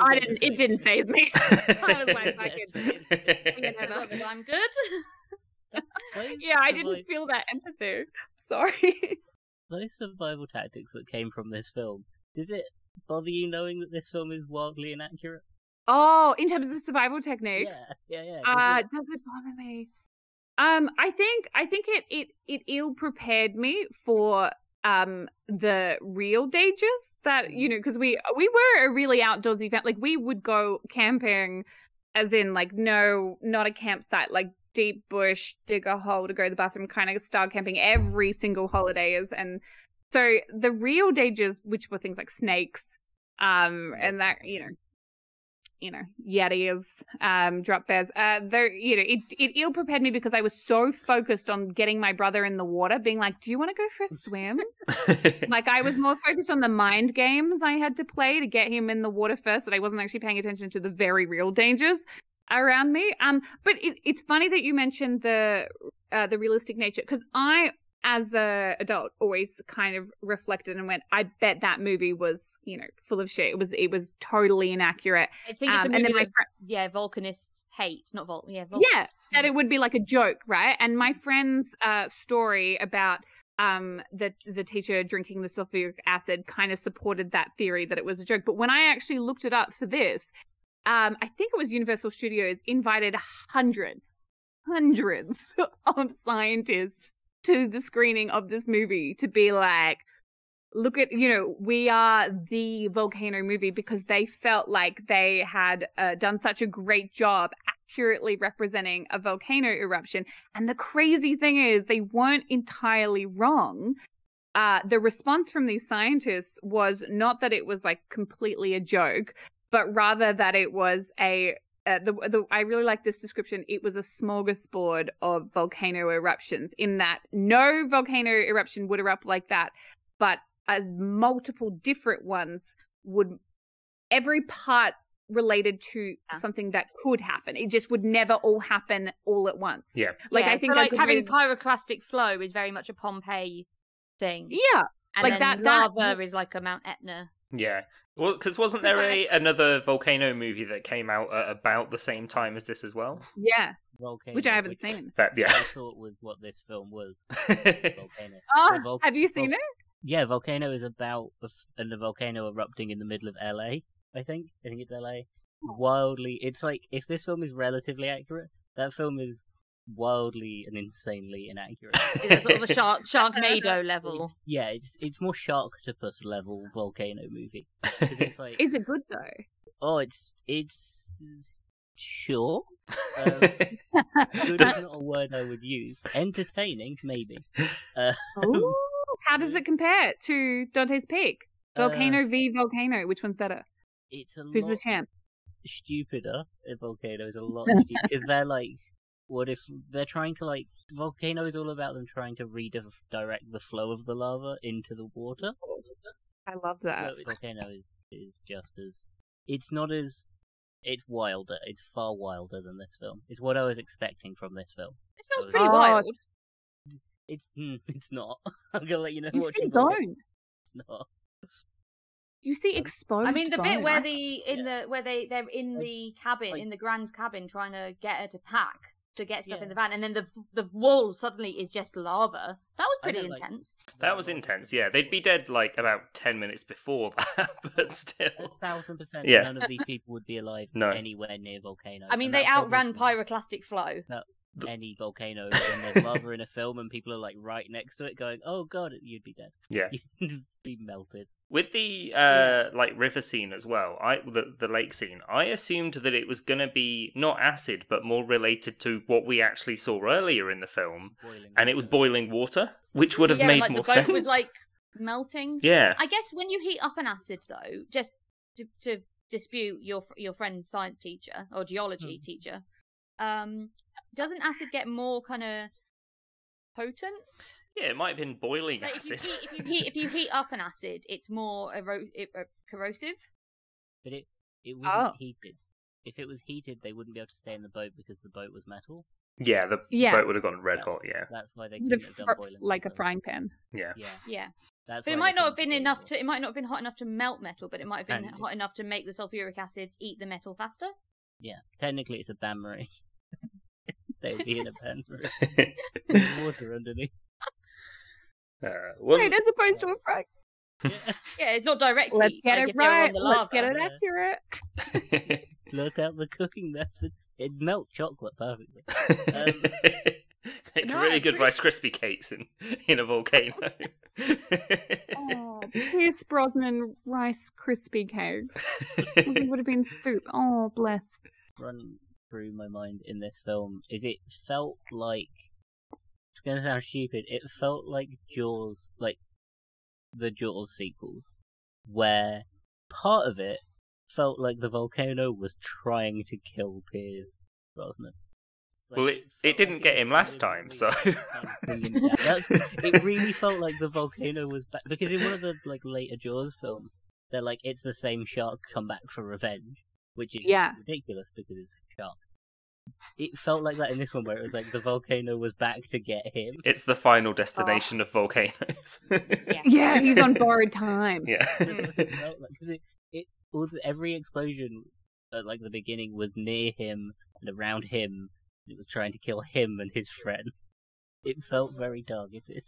I didn't. It didn't faze me. I was like, fucking. I thought that I'm good. Yeah, I didn't survival- feel that empathy. Sorry. Those survival tactics that came from this film. Does it bother you knowing that this film is wildly inaccurate? Oh, in terms of survival techniques, Yeah, yeah, yeah. uh, does does it bother me? Um, I think I think it it it ill prepared me for um the real dangers that you know because we we were a really outdoorsy family. Like we would go camping, as in like no, not a campsite, like deep bush, dig a hole to go to the bathroom, kind of style camping every single holidays, and so the real dangers, which were things like snakes, um, and that you know you know, yetis, um, drop bears. Uh, they're, you know, it, it ill prepared me because I was so focused on getting my brother in the water, being like, do you want to go for a swim? like, I was more focused on the mind games I had to play to get him in the water first, that I wasn't actually paying attention to the very real dangers around me. Um, but it, it's funny that you mentioned the, uh, the realistic nature because I, as a adult, always kind of reflected and went, I bet that movie was, you know, full of shit. It was, it was totally inaccurate. I think it's Um, a and movie then my fri- yeah, Volcanists hate, not Vol. Yeah, yeah that it would be like a joke right and my friend's uh story about um the the teacher drinking the sulfuric acid kind of supported that theory that it was a joke but when i actually looked it up for this um i think it was universal studios invited hundreds hundreds of scientists to the screening of this movie to be like look at you know we are the volcano movie because they felt like they had uh, done such a great job accurately representing a volcano eruption. And the crazy thing is they weren't entirely wrong. Uh, the response from these scientists was not that it was like completely a joke but rather that it was a uh, the, the I really like this description. It was a smorgasbord of volcano eruptions. In that no volcano eruption would erupt like that, but uh, multiple different ones would. Every part related to Yeah. something that could happen. It just would never all happen all at once. Yeah. like Yeah, I think so, like having read- pyroclastic flow is very much a Pompeii thing. Yeah, and like then that- that- lava is like a Mount Etna. Yeah. Well, because wasn't there a another volcano movie that came out at about the same time as this as well? yeah, Volcano, which I haven't seen. That yeah. I thought was what this film was. Volcano. Oh, So Vol- have you seen Vol- it? Yeah, Volcano is about a, f- and a volcano erupting in the middle of LA. I think. I think it's LA. Hmm. Wildly, it's like if this film is relatively accurate, that film is wildly and insanely inaccurate. It's sort of a shark Sharknado level. It's- yeah, it's it's more Sharktopus level volcano movie. it's like, Is it good though? oh, it's it's sure. Um, good is not a word I would use. Entertaining, maybe. Uh, How does it compare to Dante's Peak? Volcano v Volcano. Which one's better? it's a Who's lot the champ? stupider. A volcano is a lot because they're like, what if they're trying to like volcano is all about them trying to redirect the flow of the lava into the water. I love that. So volcano is is just as it's not as it's wilder. It's far wilder than this film. It's what I was expecting from this film. It smells Oh, pretty Oh, wild. It's mm, it's not. I'm gonna let you know. You watching see Volcano. bone. It's not. You see exposed. I mean, the bone. bit where the in the where they they're in the cabin like- in the Grand's cabin trying to get her to pack to get stuff Yeah. in the van, and then the the wall suddenly is just lava. That was pretty don't like- intense. That was intense. Yeah, they'd be dead like about ten minutes before that, but A still. thousand percent. Yeah. None of these people would be alive No. anywhere near volcano. I mean, and they outran probably- pyroclastic flow. The- any volcano when there's lava in a film and people are like right next to it, going, "Oh god, you'd be dead. Yeah. You'd be melted." With the uh like river scene as well, I the the lake scene, I assumed that it was gonna be not acid, but more related to what we actually saw earlier in the film, Boiling and it was boiling water, which would have yeah, made like more the boat sense. was like melting. yeah, I guess when you heat up an acid, though, just to, to dispute your your friend's science teacher or geology Hmm. teacher, um, doesn't acid get more kind of potent? yeah, it might have been boiling Like if you acid. heat if you heat if you heat up an acid, it's more ero- it- uh, corrosive. but it it wasn't Oh. heated. If it was heated, they wouldn't be able to stay in the boat because the boat was metal. yeah, the Yeah. boat would have gone red Yeah. hot. Yeah, That's why they Would couldn't have have fr- boiling like a frying pan. yeah. Yeah, Yeah, that's. so it might not have been enough to it might not have been hot enough to melt metal, but it might have been And- hot enough to make the sulfuric acid eat the metal faster. Yeah, technically it's a bain marie. they would be in a bain marie. There's water underneath. Uh, well, Right, as opposed to a fry. Yeah. Yeah, it's not directly. Let's get like, it if they were on right. the Let's get it Yeah. accurate. Look at the cooking method. It melt chocolate perfectly. Um, Make no, really good pretty Rice Krispie cakes in in a volcano. Oh, Pierce Brosnan Rice Krispie cakes. it would have been soup. Oh, bless. Run through my mind in this film is it felt like it's gonna sound stupid. It felt like Jaws, like the Jaws sequels, where part of it felt like the volcano was trying to kill Pierce Brosnan. Like, well, it, felt it didn't like get was him last time, so kind of bringing him down. That's, it really felt like the volcano was back because in one of the like later Jaws films, they're like it's the same shark come back for revenge, which is Yeah. ridiculous because it's a shark. It felt like that in this one where it was like the volcano was back to get him. it's the final oh. destination of volcanoes. Yeah. Yeah, he's on borrowed time. yeah. It felt like- 'cause it, it all the, every explosion at like the beginning was near him and around him. It was trying to kill him and his friend. It felt very targeted.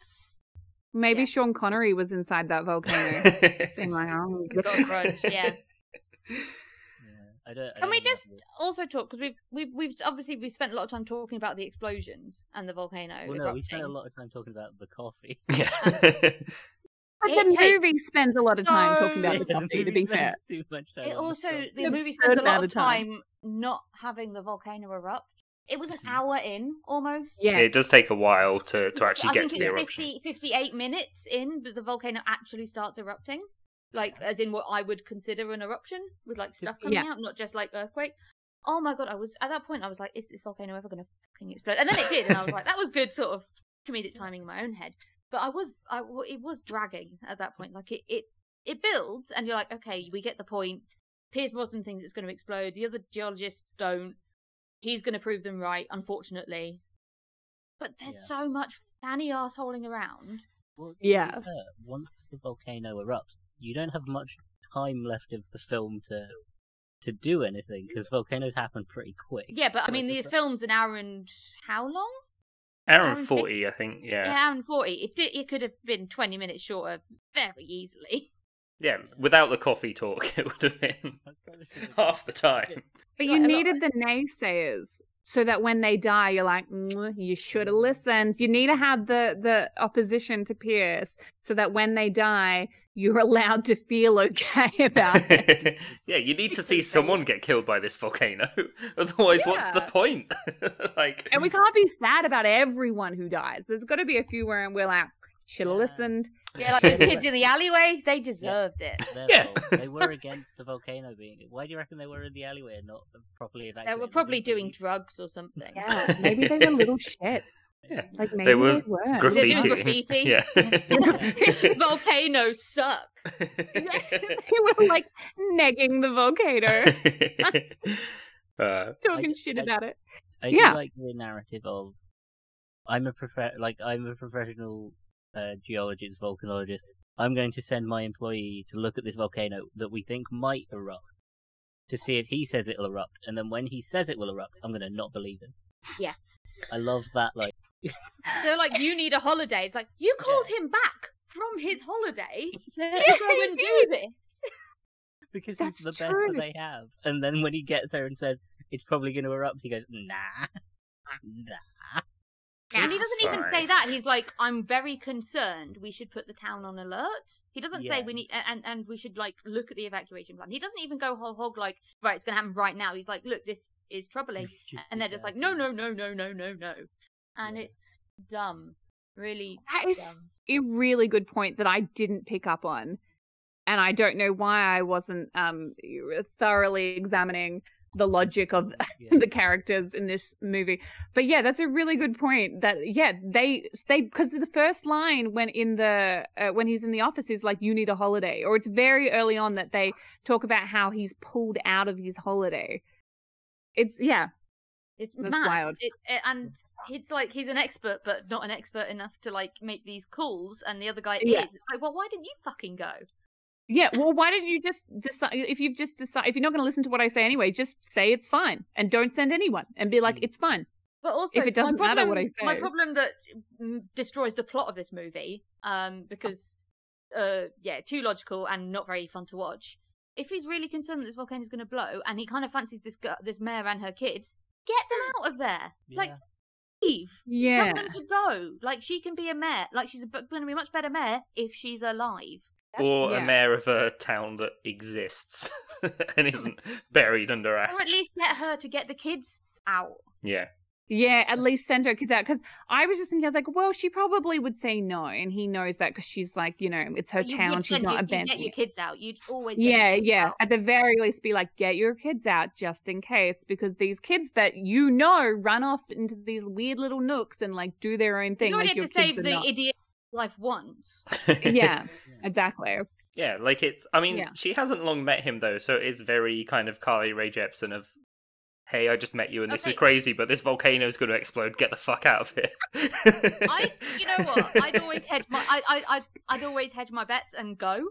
Maybe Yeah. Sean Connery was inside that volcano. being like, oh, Got a grudge, yeah. Yeah, I don't. I Can don't we even know just also talk because we've we've we've obviously we've spent a lot of time talking about the explosions and the volcano Well, no, erupting. we spent a lot of time talking about the coffee. yeah. But It the takes movie spends a lot of time so- talking about the Yeah, coffee, to be fair. Too much time It on the also the movie spends a lot of of time. time not having the volcano erupt. It was an Mhm. hour in almost. Yes. It does take a while to, to actually I get think to the eruption. 50, 58 minutes in, but the volcano actually starts erupting. Like, as in what I would consider an eruption, with like stuff coming Yeah. out, not just like earthquake. Oh my god, I was at that point. I was like, "Is this volcano ever going to fucking explode?" And then it did, and I was like, "That was good, sort of comedic timing in my own head." But I was, I it was dragging at that point. Like it, it, it builds, and you're like, "Okay, we get the point." Pierce Brosnan thinks it's going to explode. The other geologists don't. He's going to prove them right, unfortunately. But there's Yeah. so much fanny assholing around. Well, Yeah. fair, once the volcano erupts, you don't have much time left of the film to to do anything because volcanoes happen pretty quick. Yeah, but I mean, the the film's an hour and how long? Hour Hour and and 40, I think. Yeah, Yeah. hour and forty. It did. It could have been twenty minutes shorter very easily. Yeah. Without the coffee talk, it would have been I probably should have- half the time. But you needed the naysayers so that when they die, you're like, "Mm, you should have listened. You need to have the the opposition to Pierce so that when they die, you're allowed to feel okay about it. yeah, you need to see someone get killed by this volcano. Otherwise, what's the point? like, and we can't be sad about everyone who dies. There's got to be a few where we're like, should have Yeah. listened. Yeah, like those kids in the alleyway, they deserved it. Their Yeah. fault. they were against the volcano being. Why do you reckon they were in the alleyway and not properly They were probably Maybe- doing drugs or something. Yeah, maybe they were little shit. Yeah. Like maybe they were were. They're graffiti. doing graffiti. Yeah. Volcanoes suck. they were like negging the volcano, uh, talking I- shit I- about it. I Yeah. do like the narrative of I'm a prof- like I'm a professional uh, geologist, volcanologist. I'm going to send my employee to look at this volcano that we think might erupt to see if he says it'll erupt, and then when he says it will erupt, I'm going to not believe him. Yeah. I love that. Like, They're like, you need a holiday. It's like you called him back from his holiday to go and do this. because That's he's the best true. that they have, and then when he gets there and says it's probably going to erupt, he goes, "Nah." nah. And he doesn't even say that. He's like, "I'm very concerned. We should put the town on alert." He doesn't say we need and and we should like look at the evacuation plan. He doesn't even go whole hog like, "Right, it's going to happen right now." He's like, "Look, this is troubling," and they're just like, "No, no, no, no, no, no, no," and Yeah. it's dumb, really That is dumb. a really good point that I didn't pick up on. And I don't know why I wasn't um thoroughly examining the logic of Yeah. the characters in this movie. But yeah, that's a really good point that yeah, they they because the first line when in the uh, when he's in the office is like you need a holiday or it's very early on that they talk about how he's pulled out of his holiday. It's yeah, It's That's mad. wild. It, it, and it's like he's an expert, but not an expert enough to like make these calls. And the other guy Yeah. is. It's like, well, why didn't you fucking go? Yeah, well, why don't you just decide if you've just decided if you're not going to listen to what I say anyway, just say it's fine and don't send anyone and be like Mm. it's fine. But also, If it doesn't my matter problem, what I say my problem that mm, destroys the plot of this movie, um, because, uh, yeah, too logical and not very fun to watch. If he's really concerned that this volcano is going to blow, and he kind of fancies this this mayor and her kids, get them out of there. Like, Yeah. Leave. Yeah, Tell them to go. Like, she can be a mayor. Like, she's going to be a much better mayor if she's alive. or yeah. a mayor of a town that exists and isn't buried under ash. Or at least get her to get the kids out. Yeah. Yeah, at least send her kids out. Because I was just thinking, I was like, well, she probably would say no, and he knows that because she's like, you know, it's her You town. She's not your, you abandoning. get your kids out. You'd always get your Yeah, kids yeah. out. At the very least, be like, get your kids out just in case, because these kids that you know run off into these weird little nooks and like do their own He's thing. already Like had your to kids save the not. idiot life once. Yeah, exactly. Yeah, like it's. I mean, Yeah. she hasn't long met him though, so it is very kind of Carly Rae Jepsen of, "Hey, I just met you, and this Okay. is crazy, but this volcano is going to explode. Get the fuck out of here." I, you know what? I'd always hedge my, I, I, I'd, I'd always hedge my bets and go.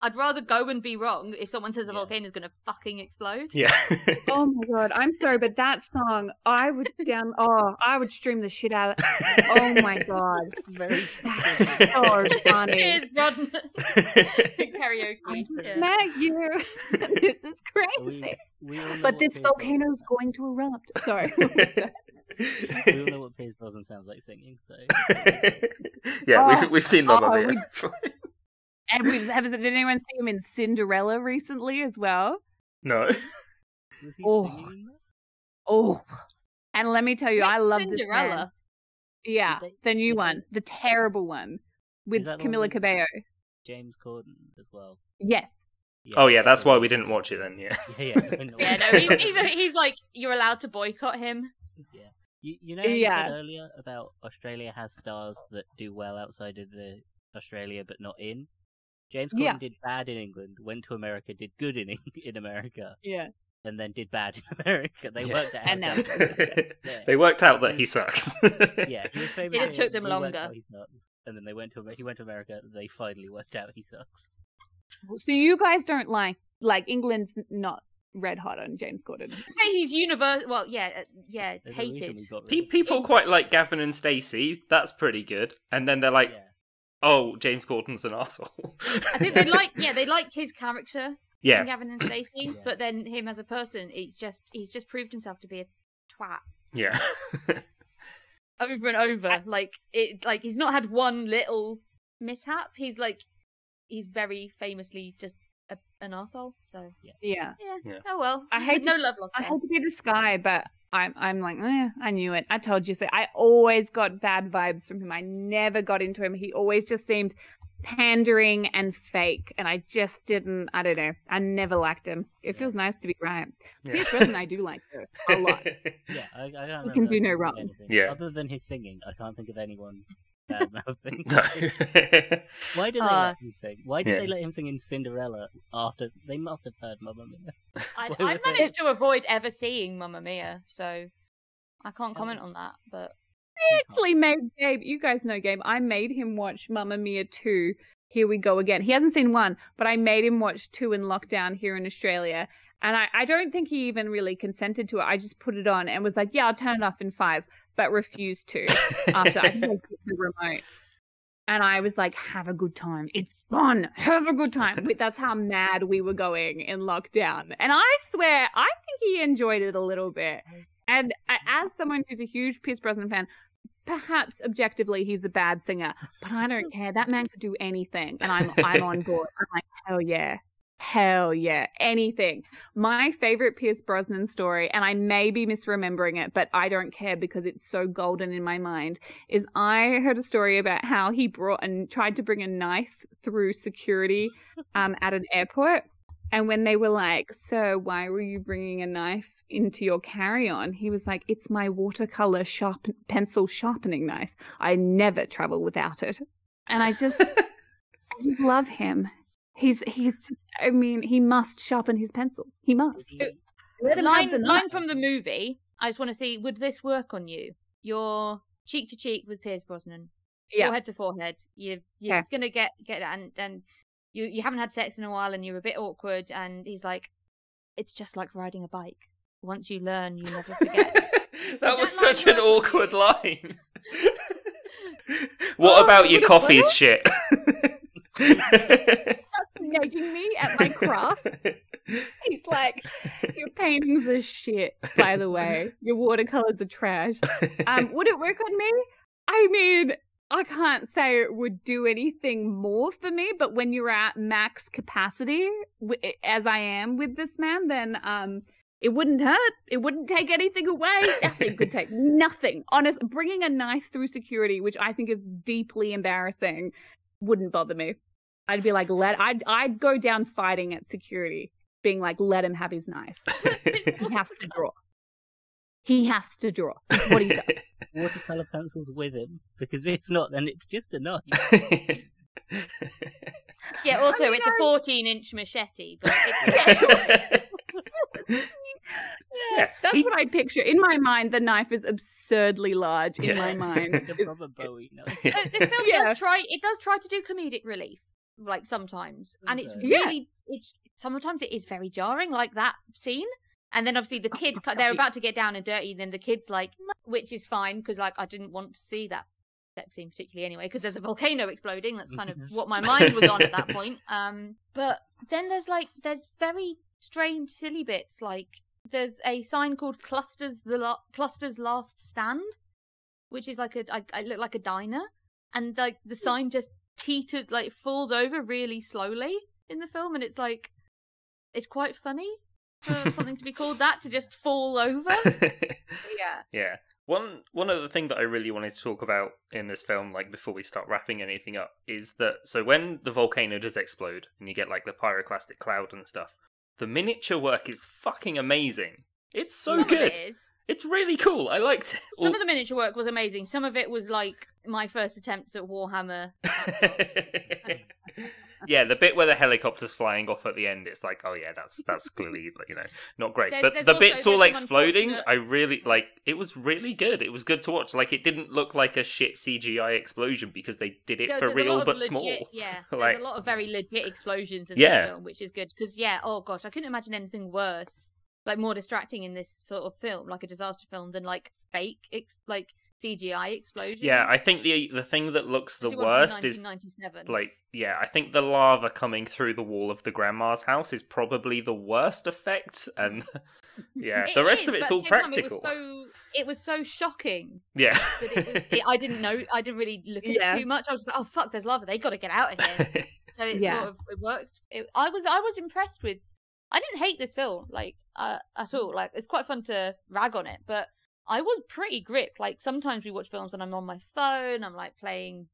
I'd rather go and be wrong if someone says a Yeah. is going to fucking explode. yeah. Oh my god, I'm sorry, but that song, I would down. Oh, I would stream the shit out. of Oh my god, Very that's so funny. Here's Rodman I karaoke. just Yeah. met you. this is crazy. We, we all know But this volcano is going to erupt. Sorry. Brosnan- we all know what Pierce Brosnan sounds like singing. So yeah, Oh, we've we've seen Mamma oh, Mia. we- It's fine. And we've, have, did anyone see him in Cinderella recently as well? no. Oh. singing? Oh. And let me tell you, I love this man. Cinderella. Yeah, the new did one, the terrible one with that the one Camila Cabello. James Corden as well. Yes. Oh yeah, that's why we didn't watch it then. Yeah. Yeah, yeah. Yeah, no, he's, he's, he's like, you're allowed to boycott him. You, you know you Yeah. said earlier about Australia has stars that do well outside of the Australia but not in? James Corden Yeah. did bad in England, went to America, did good in in America, Yeah. and then did bad in America. They Yeah. worked out. And now- Yeah. they worked out that he sucks. yeah, he was famous. just took them he longer. out He sucks, and then they went to he went to America. They finally worked out he sucks. So you guys don't like like England's not red hot on James Corden. Say he's universal. Well, yeah, uh, yeah, There's hated. we got rid Pe- of- People quite like Gavin and Stacey. That's pretty good. And then they're like, yeah. "Oh, James Corden's an asshole." I think they like, yeah, they like his character, yeah. Gavin and Stacey, Yeah. but then him as a person, he's just he's just proved himself to be a twat Yeah. over and over. Like it, like he's not had one little mishap. He's like, he's very famously just a, an asshole. So Yeah. yeah. Yeah. Oh well. I hate no to- love lost. I hate to be this guy, but I'm I'm like, eh, I knew it. I told you so. I always got bad vibes from him. I never got into him. He always just seemed pandering and fake, and I just didn't. I don't know. I never liked him. It feels nice to be right. Yeah. Pierce Brosnan, I do like though, a lot. Yeah, I, I can't He can do no him wrong. anything. Yeah. Other than his singing, I can't think of anyone bad mouthing. no. Why did they Uh, let him sing? Why did yeah. they let him sing in Cinderella after they must have heard Mamma Mia? I, Why I would they- managed to avoid ever seeing Mamma Mia, so I can't comment on that. But I actually made Gabe. You guys know Gabe. I made him watch Mamma Mia two. Here we go again. He hasn't seen one, but I made him watch two in lockdown here in Australia. And I, I don't think he even really consented to it. I just put it on and was like, yeah, I'll turn it off in five, but refused to after I think I took the remote. And I was like, have a good time. It's fun. Have a good time. But That's how mad we were going in lockdown. And I swear, I think he enjoyed it a little bit. And as someone who's a huge Pierce Brosnan fan, perhaps objectively he's a bad singer, but I don't care. That man could do anything, and I'm I'm on board. I'm like, hell yeah. Hell yeah, anything. My favorite Pierce Brosnan story, and I may be misremembering it, but I don't care because it's so golden in my mind, is I heard a story about how he brought and tried to bring a knife through security um, at an airport. And when they were like, Sir, why were you bringing a knife into your carry on? He was like, It's my watercolor sharp pencil sharpening knife. I never travel without it. And I just, I just love him. He's, he's, just, I mean, he must sharpen his pencils. He must. Let him have line, the line from the movie. I just want to see would this work on you? You're cheek to cheek with Pierce Brosnan, Yeah. forehead to forehead. You you're Yeah. gonna get get and and you you haven't had sex in a while and you're a bit awkward. And he's like, it's just like riding a bike. Once you learn, you never forget. that was that such an work for you? awkward line. what Oh, about your would it coffee shit? nagging me at my craft. He's like, your paintings are shit, by the way. Your watercolors are trash. Um, would it work on me? I mean, I can't say it would do anything more for me, but when you're at max capacity, as I am with this man, then um, it wouldn't hurt. It wouldn't take anything away. Nothing could take nothing. Honest, bringing a knife through security, which I think is deeply embarrassing, wouldn't bother me. I'd be like, let. I'd I'd go down fighting at security, being like, let him have his knife. He has to draw. He has to draw. That's what he does. Watercolor pencils with him, because if not, then it's just a knife. yeah. Also, mean, it's a I- 14 inch machete, but it's, yeah, That's he- what I picture in my mind. The knife is absurdly large in Yeah. my mind. The proper Bowie knife. No, this film Yeah. does try. It does try to do comedic relief, like sometimes, and it's Okay. Yeah. really. It's sometimes it is very jarring, like that scene. And then obviously the kid, God. they're about to get down and dirty. and Then the kid's like, which is fine because like I didn't want to see that sex scene particularly anyway because there's a volcano exploding. That's kind of what my mind was on at that point. Um, but then there's like there's very strange, silly bits. Like there's a sign called Clusters the La- Clusters Last Stand, which is like a I, I look like a diner, and like the sign just teeters like falls over really slowly in the film, and it's like it's quite funny for something to be called that to just fall over. Yeah. Yeah. One one other thing that I really wanted to talk about in this film, like before we start wrapping anything up, is that so when the volcano does explode and you get like the pyroclastic cloud and stuff, the miniature work is fucking amazing. It's so Some good. Of it is. It's really cool. I liked it. Some of the miniature work was amazing. Some of it was like my first attempts at Warhammer. yeah, the bit where the helicopter's flying off at the end, it's like, oh yeah, that's that's clearly you know not great. There's- but there's the also- bits all exploding, unfortunate- I really like. It was really good. It was good to watch. Like it didn't look like a shit CGI explosion because they did it There- for real but legit- small. Yeah, Like- there's a lot of very legit explosions in Yeah. this film, which is good. Because yeah, oh gosh, I couldn't imagine anything worse, like more distracting in this sort of film, like a disaster film, than like fake, ex- like CGI explosions. Yeah, I think the the thing that looks the Especially one from worst is like yeah, I think the lava coming through the wall of the grandma's house is probably the worst effect, and yeah, the rest is, of it's all at the same time, practical. It was, so, it was so shocking Yeah, that it was. It, I didn't know. I didn't really look at Yeah. it too much. I was like, oh fuck, there's lava. They got to get out of here. So it Yeah. sort of it worked. It, I was I was impressed with. I didn't hate this film like uh, at all. Like it's quite fun to rag on it, but I was pretty gripped. Like sometimes we watch films and I'm on my phone. I'm like playing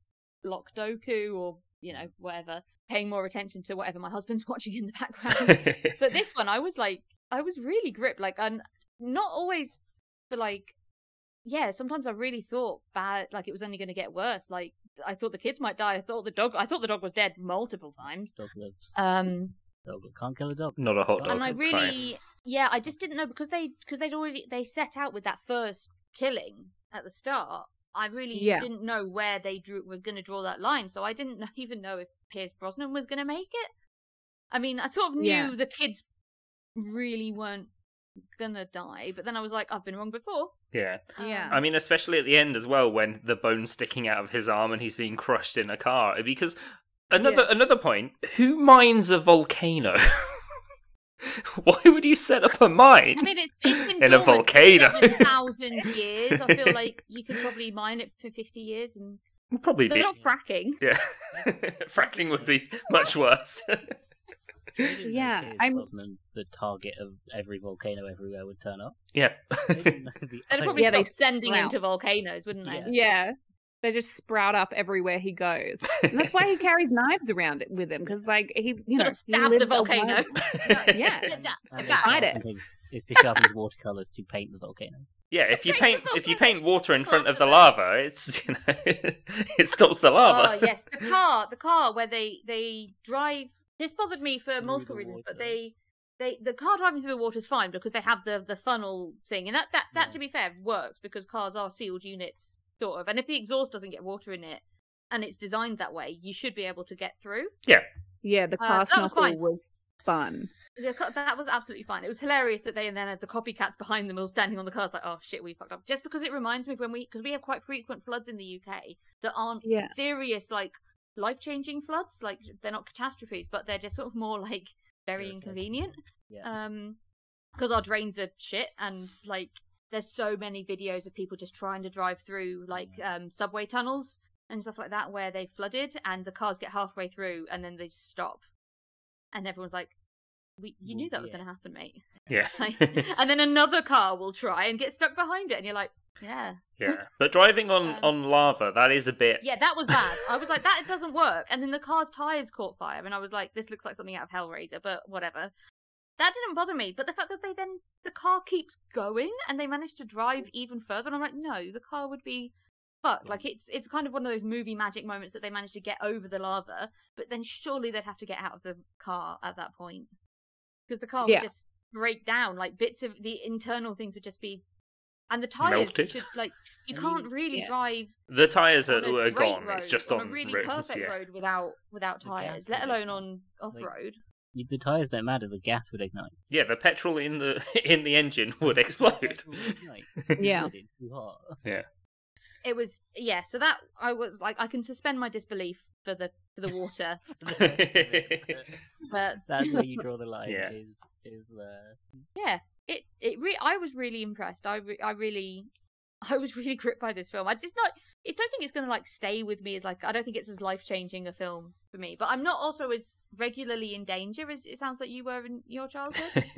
Blockudoku or you know whatever, paying more attention to whatever my husband's watching in the background. but this one, I was like, I was really gripped. Like, and not always for like, yeah. Sometimes I really thought bad. Like it was only going to get worse. Like I thought the kids might die. I thought the dog. I thought the dog was dead multiple times. Dog lives. Um, Dog can't kill a dog. not a hot dog. and I it's fine. really, yeah, I just didn't know because they because they'd already they set out with that first killing at the start. I really Yeah. didn't know where they drew were going to draw that line, so I didn't even know if Pierce Brosnan was going to make it. I mean, I sort of knew Yeah. the kids really weren't gonna die, but then I was like, I've been wrong before. Yeah, Yeah. Um, I mean, especially at the end as well, when the bone's sticking out of his arm and he's being crushed in a car. Because another Yeah. another point, who mines a volcano? Why would you set up a mine? I mean, it's, it's been In a volcano. Thousand years. I feel like you could probably mine it for fifty years, and Would probably they're be. not fracking. Yeah, fracking would be much worse. Yeah, I'm I'm- the target of every volcano everywhere would turn up. yeah. They didn't know the They'd probably Yeah, they stop sending sprout. into volcanoes, wouldn't they? Yeah. Yeah. They just sprout up everywhere he goes. And that's why he carries knives around it with him, because like he you know Gotta stab the volcano. wild- Yeah. Get that- and get they that. Fight it. sharpen things- to sharpen his watercolors to paint the volcanoes. Yeah, if you Okay, paint if you paint water in front of the Lava. lava, it's you know it stops the lava. Oh yes, the car, the car where they they drive. This bothered me for Through multiple the reasons, but they they the car driving through the water is fine because they have the the funnel thing, and that that that Yeah. to be fair works because cars are sealed units sort of, and if the exhaust doesn't get water in it and it's designed that way, you should be able to get through. Yeah, Yeah, the Uh, car so that was was fun. The that was absolutely fine. It was hilarious that they and then had the copycats behind them all standing on the cars like, oh shit, we fucked up. Just because it reminds me of when we because we have quite frequent floods in the UK that aren't Yeah. serious like life changing floods. Like they're not catastrophes, but they're just sort of more like very Irritating. inconvenient. Yeah. Um, because our drains are shit and like there's so many videos of people just trying to drive through like um subway tunnels and stuff like that where they flooded and the cars get halfway through and then they stop. And everyone's like we you knew Well, that was yeah. going to happen mate. Yeah. like, and then another car will try and get stuck behind it and you're like yeah. Yeah. But driving on Um, on lava, that is a bit yeah that was bad. I was like that doesn't work. And then the car's tires caught fire and i was like this looks like something out of hellraiser but whatever that didn't bother me but the fact that they then the car keeps going and they managed to drive even further and i'm like no the car would be fucked like it's it's kind of one of those movie magic moments that they managed to get over the lava but then surely they'd have to get out of the car at that point because the car Yeah. would just break down like bits of the internal things would just be and the tires Melted. should like you I can't mm, really yeah. drive the tires are, are gone. road, it's just on, on, a really rims, perfect yeah. road without without tires, let alone on off road. You- The tires don't matter. The gas would ignite. Yeah, the petrol in the in the engine would explode. Petrol would. Yeah. It's too hot. It was yeah. So that I was like, I can suspend my disbelief for the for the water, but That's where you draw the line. Yeah. Is is uh, yeah, it it re- I was really impressed. I re- I really I was really gripped by this film. I just not. I don't think it's gonna like stay with me as like. I don't think it's as life changing a film for me. But I'm not also as regularly in danger as it sounds like you were in your childhood.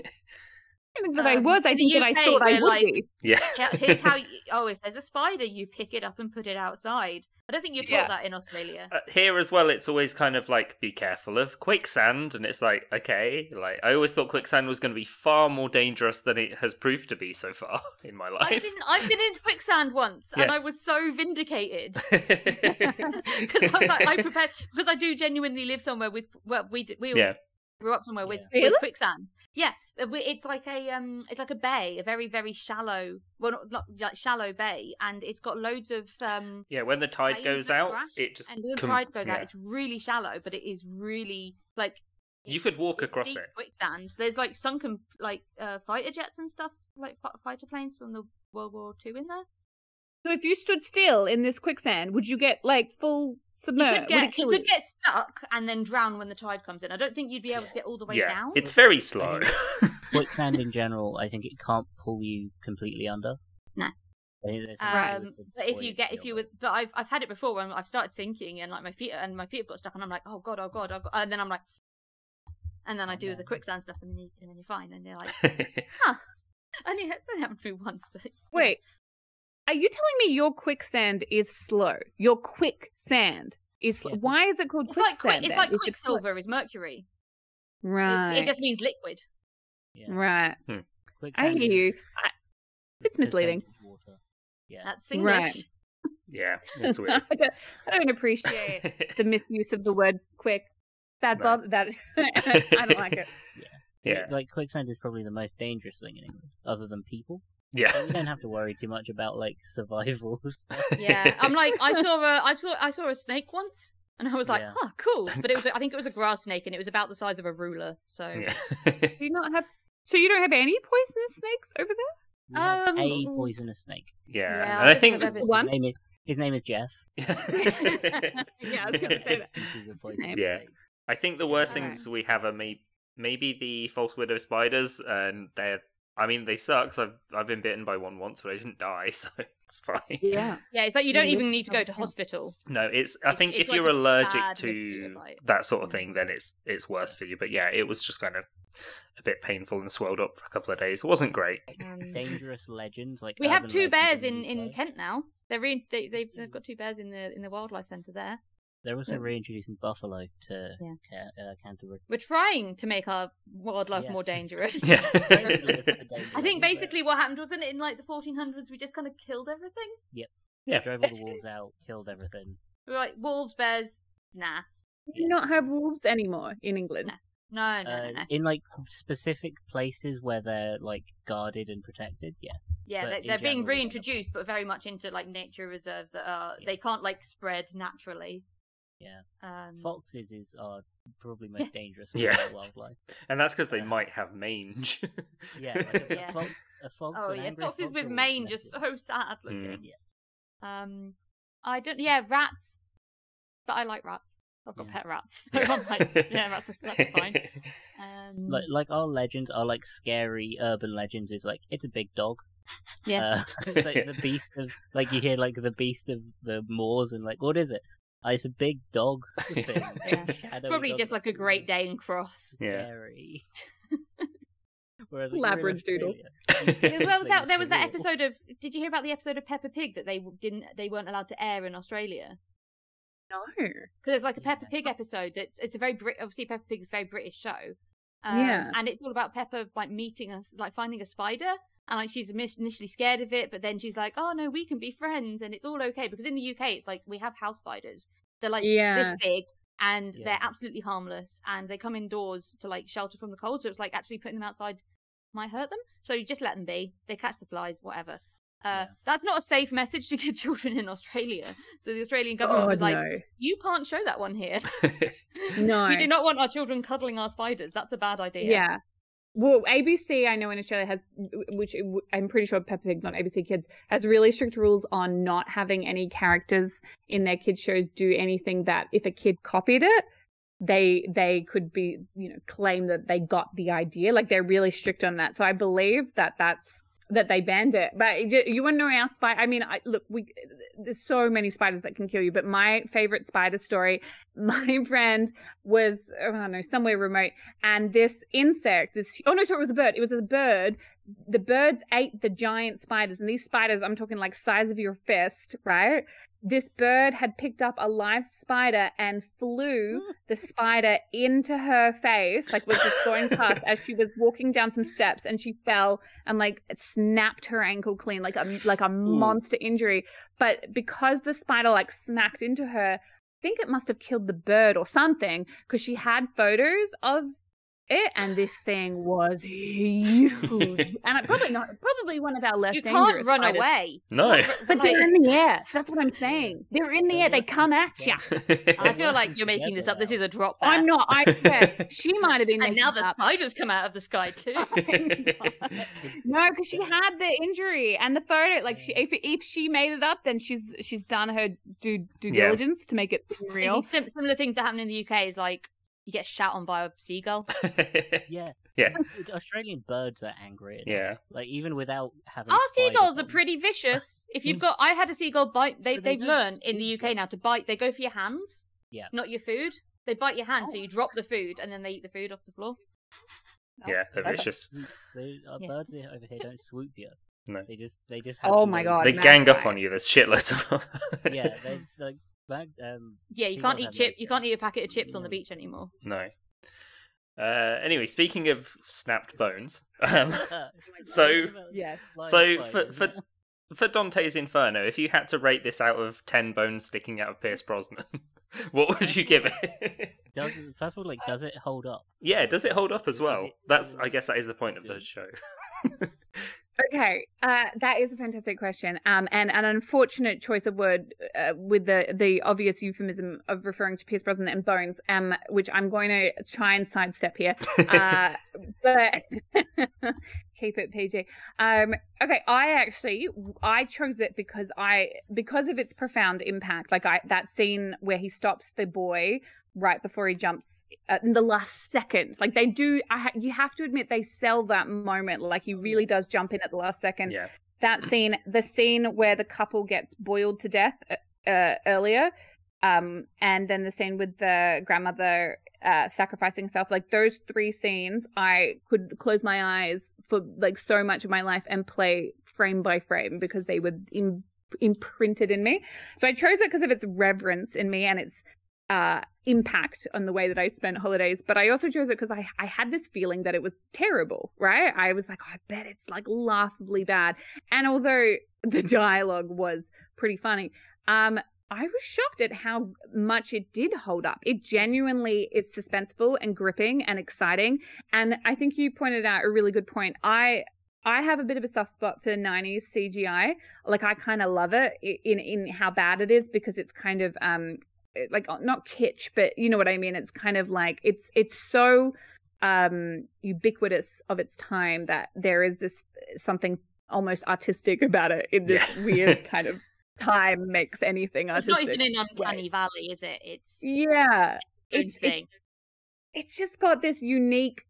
I think that I Um, was. I in the think that I thought I would like- be. yeah. Yeah, here's how. You, oh, if there's a spider, you pick it up and put it outside. I don't think you're taught Yeah. that in Australia. Uh, here as well, it's always kind of like be careful of quicksand, and it's like okay, like I always thought quicksand was going to be far more dangerous than it has proved to be so far in my life. I've life. been I've been into quicksand once, and I was so vindicated because I was like, I prepared because I do genuinely live somewhere with well, we d- we all yeah, grew up somewhere with, Yeah. with Really? quicksand. Yeah, uh, it's like a um, it's like a bay, a very very shallow, well not, not like shallow bay, and it's got loads of um. yeah. When the tide goes out, crash, it just and the com- tide goes out. It's really shallow, but it is really like You could walk it's across deep it. Quicksand. There's like sunken like uh, fighter jets and stuff, like fi- fighter planes from the World War Two in there. So if you stood still in this quicksand, would you get like full You submerged? could would it get you could you? get stuck and then drown when the tide comes in. I don't think you'd be able to get all the way Yeah, down. it's very slow. quicksand in general. I think it can't pull you completely under. No. I think there's some Right. Um, but if you get if you were, but I've I've had it before when I've started sinking and like my feet and my feet have got stuck and I'm like oh god oh god oh god and then I'm like and then I do the quicksand stuff and then you, and then you're fine and you're like huh only it's only happened to me once but. Wait, are you telling me your quicksand is slow? Your quicksand is slow. Yeah. Why is it called it's quicksand? quick, it's like If slow- quicksilver is mercury. It's, Right. it just means liquid. Yeah. Right. I hear you. I, it's misleading. Yeah. That's English. Right. yeah, that's weird. I, don't, I don't appreciate the misuse of the word quick. That No. bother that I don't like it. yeah, Like quicksand is probably the most dangerous thing in England, other than people. Yeah. But you don't have to worry too much about like survival. Yeah, I'm like I saw a I saw I saw a snake once and I was like, Yeah. oh cool, but it was I think it was a grass snake and it was about the size of a ruler. So yeah. Do you not have? So you don't have any poisonous snakes over there? Um, a poisonous snake. yeah, Yeah, and I I think think I've ever One? His name is, his name is Jeff. Yeah, I was say that. Species name. Yeah. I think the worst Alright. things we have are me maybe the false widow spiders, and they're. I mean, they suck. 'cause I've I've been bitten by one once, but I didn't die, so it's fine. Yeah. Yeah, it's like you don't even need to go to hospital. No, it's. I It's- think it's if like you're a allergic to that sort of thing, then it's it's worse for you. But yeah, it was just kind of a bit painful and swelled up for a couple of days. It wasn't great. Um, Dangerous legends like we have two bears in, in Kent now. They're re- they, they've, they've got two bears in the in the wildlife centre there. They're also reintroducing buffalo to Yeah. Ca- uh, Canterbury. We're trying to make our wildlife Yeah. more dangerous. Yeah. I think basically what happened wasn't it in like the 1400s we just kind of killed everything. Yep. Yeah. drove all the wolves out, killed everything. We were like wolves, bears, nah, We Do you not have wolves anymore in England? no, no, Uh, no, no. in like specific places where they're like guarded and protected. Yeah, Yeah, but they, in they're being reintroduced, but very much into like nature reserves that are Yeah. they can't like spread naturally. Yeah. Um, Foxes is are probably most dangerous of Yeah. wildlife. and that's because they Uh, might have mange. Yeah, like a, Yeah. A, fox, a fox. oh an yeah, foxes fox with mange are so sad looking. Mm. Yeah. Um, I don't. Yeah, rats, but I like rats. I've got Yeah. pet rats. So I'm like, yeah, rats are, that's fine. Um, Like like our legends are like scary urban legends. Is like it's a big dog. Yeah. Uh, it's like the beast of like you hear like the beast of the moors and like what is it? Oh, it's a big dog thing. Yeah. Probably dog. just like a Great Dane cross. Yeah. Scary. Whereas like, you're in Labradoodle. Australia, There was that. There was that surreal. episode of. Did you hear about the episode of Peppa Pig that they didn't? They weren't allowed to air in Australia No. because there's like a Peppa Yeah. Pig episode that it's a very Brit. Obviously, Peppa Pig is a very British show. Um, Yeah. and it's all about Peppa like meeting us, like finding a spider, and like she's initially scared of it, but then she's like, "Oh no, we can be friends, and it's all okay." Because in the UK, it's like we have house spiders. They're like yeah. this big, and Yeah. they're absolutely harmless, and they come indoors to like shelter from the cold. So it's like actually putting them outside might hurt them. So you just let them be. They catch the flies, whatever. Uh, Yeah. That's not a safe message to give children in Australia. So the Australian government Oh was like, no. "You can't show that one here. No. we do not want our children cuddling our spiders. That's a bad idea." Yeah. Well, ABC, I know in Australia has, which I'm pretty sure Peppa Pig's on ABC Kids, has really strict rules on not having any characters in their kids shows do anything that if a kid copied it, they they could be you know claim that they got the idea. Like they're really strict on that. So I believe that that's that they banned it. But you want to know our spider? I mean, I, look, we there's so many spiders that can kill you. But my favorite spider story, my friend was I don't know somewhere remote, and this insect, this oh no, sorry, it was a bird. It was a bird. The birds ate the giant spiders, and these spiders, I'm talking like size of your fist, right? This bird had picked up a live spider and flew the spider into her face, like was just going past as she was walking down some steps, and she fell and like snapped her ankle clean, like a like a monster injury. But because the spider like smacked into her, I think it must have killed the bird or something because she had photos of it, and this thing was huge, and probably not probably one of our less you dangerous. can't run spiders. away. no. But they're in the air. That's what I'm saying. They're in the air. They come at you. I feel like you're making this up. This is a drop. I'm not. I swear. She might have been. And making now it the up. spiders come out of the sky too. No, because she had the injury and the photo. Like, she if if she made it up, then she's she's done her due due Yeah. diligence to make it seem real. Sim- similar things that happen in the UK is like you get shot on by a seagull. Yeah. Yeah. Australian birds are angry. enough. yeah. Like even without having. Our seagulls are pretty vicious. If you've got, I had a seagull bite. they, they they've learned in the UK now to bite. They go for your hands. Yeah. Not your food. They bite your hand, so Oh. you drop the food, and then they eat the food off the floor. Yeah, they're Okay. vicious. They, our Yeah. birds over here don't swoop you. No. They just they just. Have Oh my God. They mad gang up on you. There's shitloads of them. Yeah, they like mag, um. Yeah, you can't eat chip. You can't eat a packet of chips on the beach anymore. no. Uh, anyway, speaking of snapped bones, um, So- Yes. so for for for Dante's Inferno, if you had to rate this out of ten bones sticking out of Pierce Brosnan, what would you give it? Does, first of all, like, does it hold up? yeah, does it hold up as Is well? it That's I guess that is the point of the show. Okay, uh, that is a fantastic question, um, and an unfortunate choice of word uh, with the the obvious euphemism of referring to Pierce Brosnan and Bones, um, which I'm going to try and sidestep here, uh, but keep it PG. Um, okay, I actually I chose it because I because of its profound impact. Like I that scene where he stops the boy right before he jumps uh, in the last second. Like they do, I ha- you have to admit they sell that moment. Like he really does jump in at the last second. yeah. That scene, the scene where the couple gets boiled to death uh, uh, earlier, um, and then the scene with the grandmother uh, sacrificing herself. Like those three scenes, I could close my eyes for like so much of my life and play frame by frame because they were in- imprinted in me. So I chose it because of its reverence in me and its uh impact on the way that I spent holidays but I also chose it because I I had this feeling that it was terrible right I was like oh, I bet it's like laughably bad and although the dialogue was pretty funny um I was shocked at how much it did hold up. It genuinely is suspenseful and gripping and exciting. And I think you pointed out a really good point. I I have a bit of a soft spot for 90s CGI. Like I kind of love it in in how bad it is because it's kind of um like not kitsch, but you know what I mean. It's kind of like it's it's so um ubiquitous of its time that there is this something almost artistic about it in this Yeah. weird kind of time makes anything artistic. It's artistic. not even in Uncanny Valley, is it? It's yeah, it's, it's it's it's just got this unique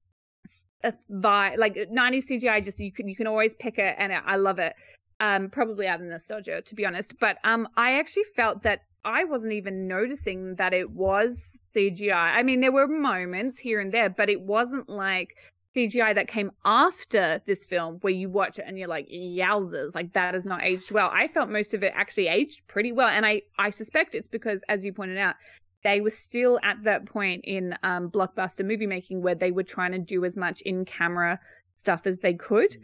uh, vibe. Like 90s CGI, just you can you can always pick it, and I love it. Um, probably out of nostalgia, to be honest. But um, I actually felt that I wasn't even noticing that it was CGI. I mean, there were moments here and there, but it wasn't like CGI that came after this film where you watch it and you're like, yowzers, like that has not aged well. I felt most of it actually aged pretty well. And I, I suspect it's because, as you pointed out, they were still at that point in um, blockbuster movie making where they were trying to do as much in camera stuff as they could.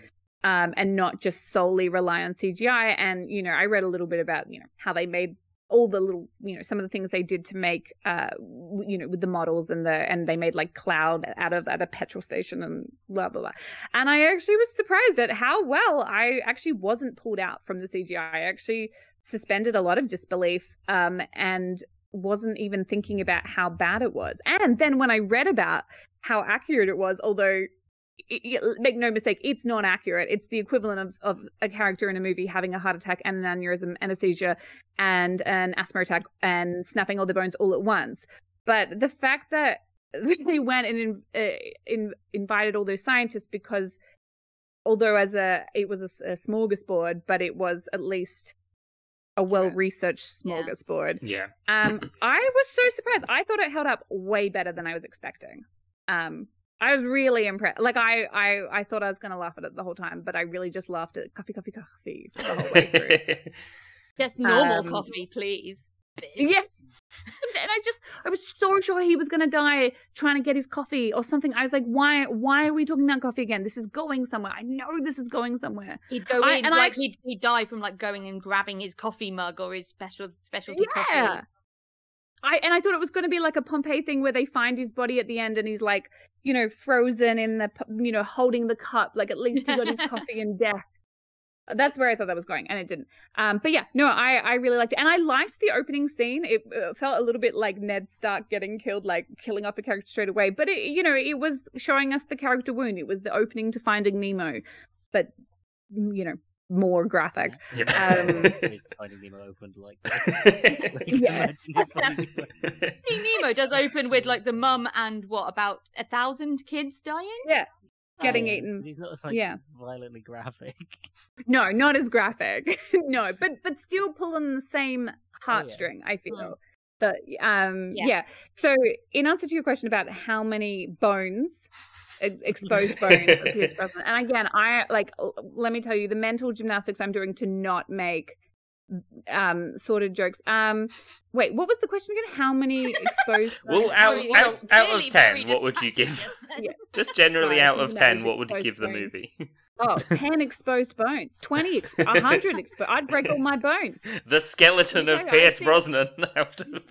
Um, and not just solely rely on CGI. And, you know, I read a little bit about, you know, how they made all the little you know some of the things they did to make uh you know with the models and the and they made like cloud out of at a petrol station and blah blah blah. And i actually was surprised at how well i actually wasn't pulled out from the cgi i actually suspended a lot of disbelief um and wasn't even thinking about how bad it was. And then when i read about how accurate it was although make no mistake, it's not accurate. It's the equivalent of, of a character in a movie having a heart attack and an aneurysm and a seizure and an asthma attack and snapping all the bones all at once. But the fact that they went and in, uh, in, invited all those scientists because although as a it was a smorgasbord, but it was at least a well researched Yeah. smorgasbord. Yeah. Um, I was so surprised. I thought it held up way better than I was expecting. Um, I was really impressed. Like I, I, I thought I was gonna laugh at it the whole time, but I really just laughed at coffee, coffee, coffee the whole way through. just normal Um, coffee, please. yes, and I just, I was so sure he was gonna die trying to get his coffee or something. I was like, why, why are we talking about coffee again? This is going somewhere. I know this is going somewhere. He'd go I- in and I like ex- he'd, he'd die from like going and grabbing his coffee mug or his special specialty Yeah. coffee. I and I thought it was going to be like a Pompeii thing where they find his body at the end and he's like, you know, frozen in the, you know, holding the cup. Like at least he got his coffee in death. That's where I thought that was going, and it didn't. Um, but yeah, no, I I really liked it, and I liked the opening scene. It uh, felt a little bit like Ned Stark getting killed, like killing off a character straight away. But it, you know, it was showing us the character wound. It was the opening to Finding Nemo, but you know, more graphic. Yeah. Um, Finding Nemo opened like, Yeah. like Yeah. Finding Nemo- does open with like the mum and what about a thousand kids dying? Yeah, getting Yeah, eaten. but It's not as like Yeah. violently graphic. No, not as graphic. no, but but still pulling the same heartstring. I feel. Mm. But um, Yeah. yeah. So in answer to your question about how many bones, ex- exposed bones, of Pierce Brosnan, and again, I like. Let me tell you, the mental gymnastics I'm doing to not make um sort of jokes. Um, wait, what was the question again? How many exposed? well, bones? out, Sorry, out, out of 10, what would you give? distracting, isn't it? Yeah. Just generally out of 10, what would you give the movie? Oh, 10 exposed bones, 20, ex- 100 exposed. I'd break all my bones. the skeleton of me tell you, I Pierce Brosnan out of.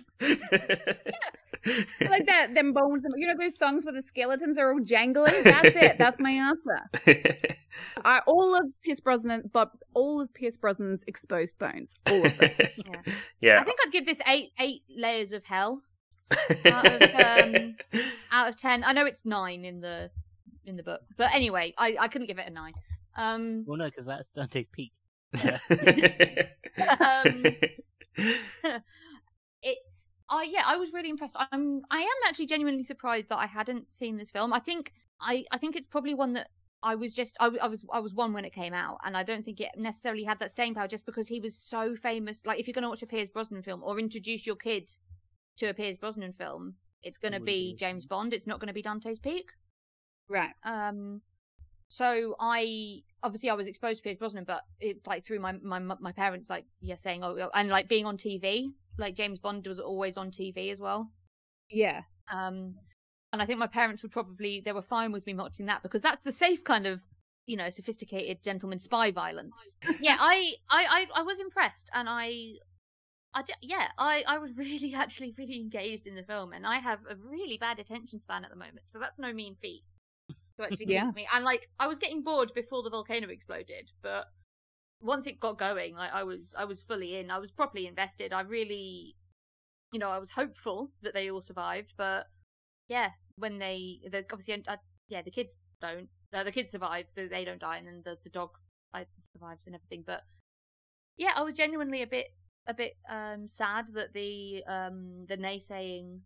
like that them bones you know those songs where the skeletons are all jangling that's it that's my answer I, all of pierce brosnan but all of pierce brosnan's exposed bones all of them I yeah. I think I'd give this eight eight layers of hell out of, um, out of ten. I know it's nine in the in the book, but anyway, I, I couldn't give it a nine. Um, Well, no, because that's Dante's Peak. um, it's I yeah, I was really impressed. I'm I am actually genuinely surprised that I hadn't seen this film. I think I I think it's probably one that I was just I, I was I was one when it came out, and I don't think it necessarily had that staying power just because he was so famous. Like if you're going to watch a Pierce Brosnan film or introduce your kid to a Pierce Brosnan film, it's going to be be. James Bond. It's not going to be Dante's Peak. Right. Um, so I obviously I was exposed to Pierce Brosnan, but it like through my my my parents like yeah saying oh and like being on TV, like James Bond was always on TV as well. Yeah. Um, and I think my parents would probably they were fine with me watching that because that's the safe kind of you know sophisticated gentleman spy violence. yeah, I I I, I was impressed and I. I d- yeah, I, I was really actually really engaged in the film, and I have a really bad attention span at the moment, so that's no mean feat to actually Yeah. keep me. And like, I was getting bored before the volcano exploded, but once it got going, like I was I was fully in. I was properly invested. I really, you know, I was hopeful that they all survived, but yeah, when they the obviously uh, yeah the kids don't uh, the kids survive, they they don't die, and then the the dog survives and everything. But yeah, I was genuinely a bit a bit um sad that the um the naysaying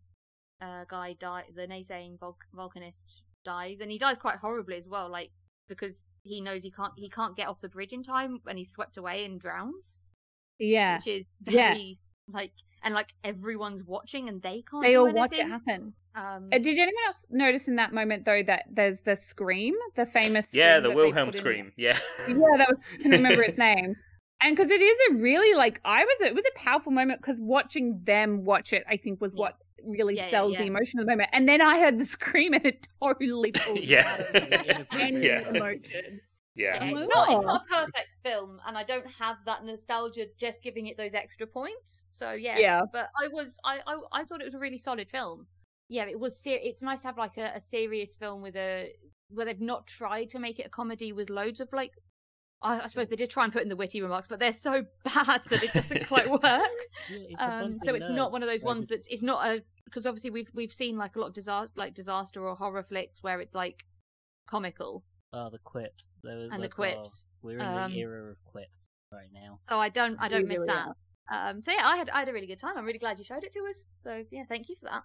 uh guy died the naysaying Vul- volcanist dies and he dies quite horribly as well like because he knows he can't he can't get off the bridge in time and he's swept away and drowns Yeah. which is Yeah. like and like everyone's watching and they can't They do all watch it happen. um Uh, did anyone else notice in that moment though that there's the scream, the famous yeah, scream the Wilhelm put in- scream. Yeah. Yeah, that was, I can remember its name. And because it is a really like I was it was a powerful moment because watching them watch it I think was Yeah. what really Yeah, yeah, sells yeah. the emotion of the moment. And then I heard the scream and it totally pulled me Yeah. out of any Yeah. emotion. Yeah. Yeah, Oh. it's, not, it's not a perfect film, and I don't have that nostalgia just giving it those extra points. So yeah, Yeah. But I was, I, I, I thought it was a really solid film. Yeah, it was. Ser- it's nice to have like a, a serious film with a where they've not tried to make it a comedy with loads of like. I, I suppose they did try and put in the witty remarks, but they're so bad that it doesn't quite work. Yeah, it's Um, so of it's not one of those ones that's it's not a because obviously we've we've seen like a lot of disaster like disaster or horror flicks where it's like comical Oh, the quips. There was and the like, oh, quips. we're in Um, the era of quip right now. So I don't I don't miss really that. Um, so yeah, I had I had a really good time. I'm really glad you showed it to us. So yeah, thank you for that.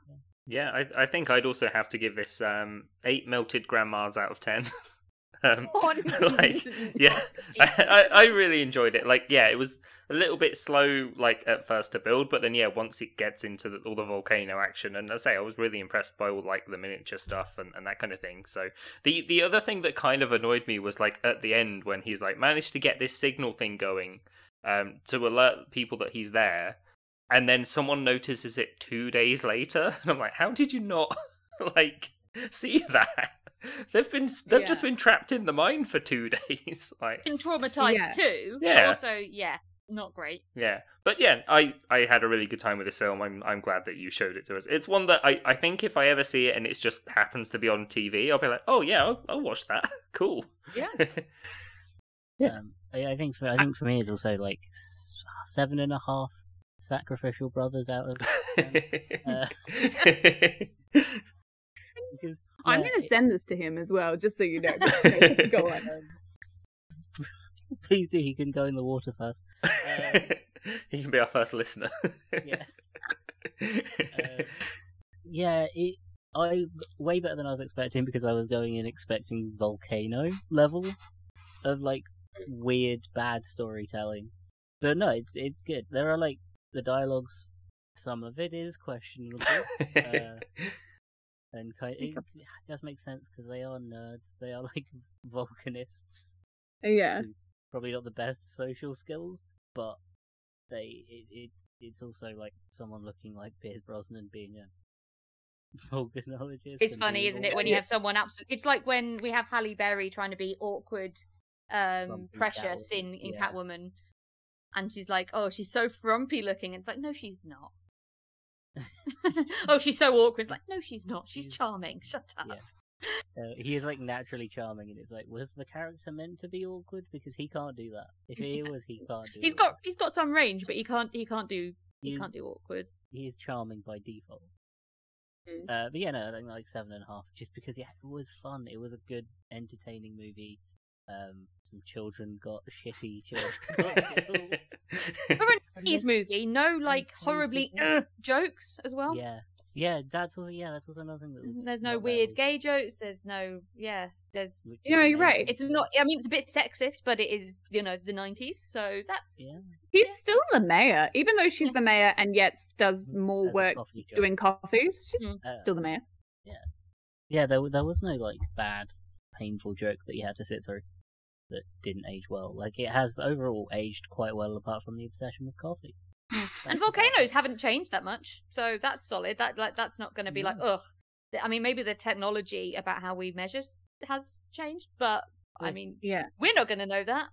Yeah, I, I think I'd also have to give this um, eight melted grandmas out of ten. um, like, yeah, I, I, I really enjoyed it. Like, yeah, it was a little bit slow, like at first to build, but then yeah, once it gets into the, all the volcano action, and I say I was really impressed by all like the miniature stuff and, and that kind of thing. So the the other thing that kind of annoyed me was like at the end when he's like managed to get this signal thing going um, to alert people that he's there, and then someone notices it two days later, and I'm like, how did you not like see that? They've been they've just been trapped in the mine for two days. like Been traumatized Yeah. too. Yeah. also, yeah, not great. yeah, but yeah, I I had a really good time with this film. I'm I'm glad that you showed it to us. It's one that I I think if I ever see it and it just happens to be on TV, I'll be like, oh yeah, I'll, I'll watch that. cool. Yeah. Yeah. Um, I, I think for I think for me it's also like seven and a half sacrificial brothers out of Uh, because I'm gonna send this to him as well, just so you know. Go on. um, please do. He can go in the water first. Um, he can be our first listener. yeah. Uh, yeah, it I way better than I was expecting because I was going in expecting volcano level of like weird bad storytelling. But no, it's it's good. There are like the dialogues. Some of it is questionable, uh, and kind it, it does make sense because they are nerds. They are like volcanists. Yeah. Probably not the best social skills, but they it, it's it's also like someone looking like Pierce Brosnan being a volcanologist. It's funny, isn't it, when you have someone absolute. It's like when we have Halle Berry trying to be awkward, um, precious Catwoman, in in yeah. Catwoman, and she's like, "Oh, she's so frumpy looking." It's like, no, she's not. oh, she's so awkward. It's like, no, she's not. She's charming. Shut up. Yeah. Uh, he is like naturally charming, and it's like, was the character meant to be awkward? Because he can't do that. If he was, he can't do. He's got he's got some range, but he can't he can't do he He's- can't do awkward. he is charming by default. Mm. Uh, but yeah, no, I think like seven and a half, just because yeah, it was fun. It was a good, entertaining movie. Um, some children got shitty children. For a 90s movie, no like horribly "Ugh" jokes as well. yeah, yeah, that's also yeah, that's also another thing that was There's no not there weird gay jokes. There's no yeah. There's which you know you're right. it's not. I mean, it's a bit sexist, but it is you know the 90s. So that's yeah, He's still the mayor, even though she's the mayor and yet does more as work coffee doing coffees. She's Mm. Uh, still the mayor. Yeah, yeah, there there was no like bad, painful joke that you had to sit through that didn't age well. Like it has overall aged quite well, apart from the obsession with coffee. and volcanoes about haven't changed that much. So that's solid. That like that's not going to be like ugh. I mean, maybe the technology about how we measure has changed, but I mean, Yeah, we're not going to know that.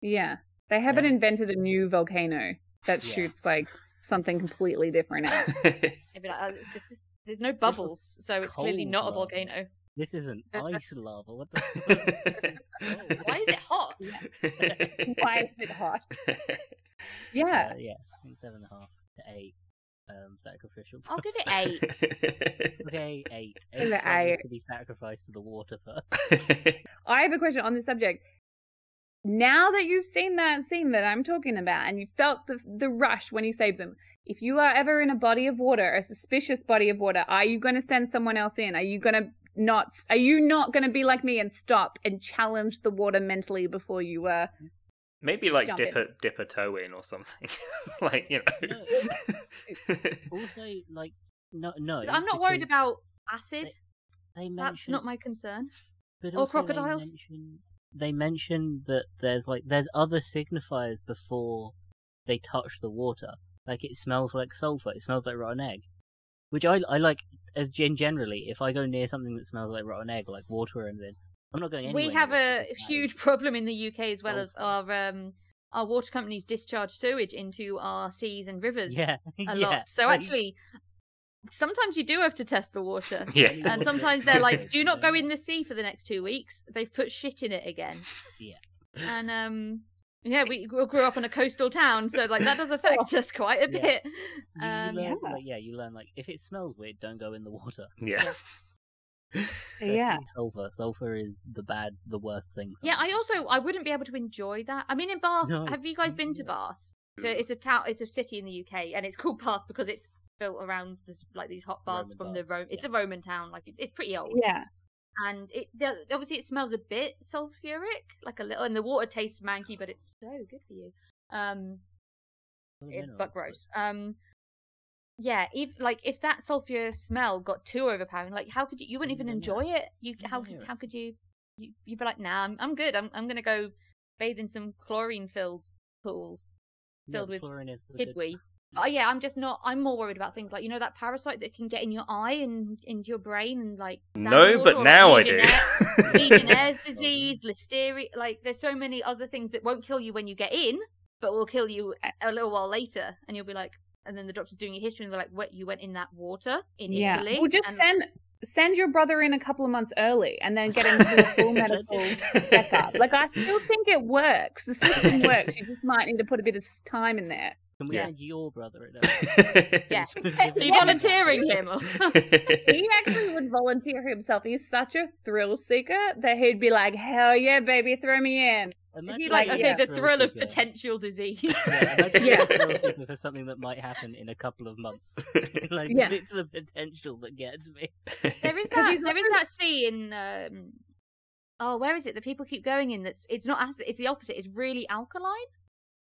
yeah. They haven't Yeah. invented a new volcano that Yeah. shoots like something completely different out. Maybe like, uh, this, this, there's no bubbles, so it's clearly cold not a volcano. This is an ice lava. What the? Oh. Why is it hot? Why is it hot? Uh, Yeah, yeah, I think seven and a half to eight. Um, sacrificial. I'll give it eight. Okay, eight. Eight it eight. to be sacrificed to the water first. I have a question on this subject. Now that you've seen that scene that I'm talking about and you felt the the rush when he saves him, if you are ever in a body of water, a suspicious body of water, are you going to send someone else in? Are you going to not are you not going to be like me and stop and challenge the water mentally before you uh Maybe like Jump dip in. a dip a toe in or something. like you know. also, like, no, no. I'm not worried about acid. They That's mention, not my concern. but or also they crocodiles. mention- They mention that there's like there's other signifiers before they touch the water. Like it smells like sulfur. It smells like rotten egg, which I I like as gen generally. If I go near something that smells like rotten egg, like water and then I'm not going. Anywhere. We have a it because that huge problem in the UK as well as our um our water companies discharge sewage into our seas and rivers Yeah, a yeah. lot. So actually, sometimes you do have to test the water. Yeah. And sometimes they're like, "Do not go in the sea for the next two weeks." They've put shit in it again. Yeah. And um, yeah, we we grew up in a coastal town, so like that does affect us quite a Yeah. bit. you Um, learn, Yeah. like, yeah, you learn like if it smells weird, don't go in the water. Yeah. yeah. Sulfur. Sulfur is the bad, the worst thing. Yeah, I also I wouldn't be able to enjoy that. I mean, in Bath, No, have you guys been to. Bath? So it's a town, it's a city in the UK, and it's called Bath because it's built around this like these hot baths Roman from the Rome. It's yeah. a Roman town, like it's, it's pretty old, Yeah. And it obviously it smells a bit sulfuric, like a little, and the water tastes manky, but it's so good for you. Um, it, but gross. Um, yeah, if like if that sulfur smell got too overpowering, like how could you? You wouldn't even enjoy it. You how could how could you? you you'd be like, nah, I'm I'm good. I'm I'm gonna go bathe in some chlorine filled pool. Yeah, filled with chlorine is the good Kidwee. stuff. Oh yeah, I'm just not. I'm more worried about things like you know that parasite that can get in your eye and into your brain and like. No, but or, like, now I do. Legionnaire's oh, disease, listeria. Like, there's so many other things that won't kill you when you get in, but will kill you a, a little while later. And you'll be like, and then the doctor's doing your history, and they're like, "What? You went in that water in Yeah. Italy?" Well, just and, send send your brother in a couple of months early and then get into a full medical checkup. Like I still think it works. The system works. You just might need to put a bit of time in there. Can we Yeah. send your brother in? Yeah. Specifically- Are you volunteering him? He actually would volunteer himself. He's such a thrill seeker that he'd be like, "Hell yeah, baby, throw me in." Is Imagine he like, being okay, a the thrill thrill of seeker. potential disease? Yeah, imagine Yeah. a thrill seeker for something that might happen in a couple of months. like Yeah. it's the potential that gets me. There is 'Cause that. There is that scene. Um, oh, where is it? The people keep going in. That's it's not acid. It's the opposite. It's really alkaline.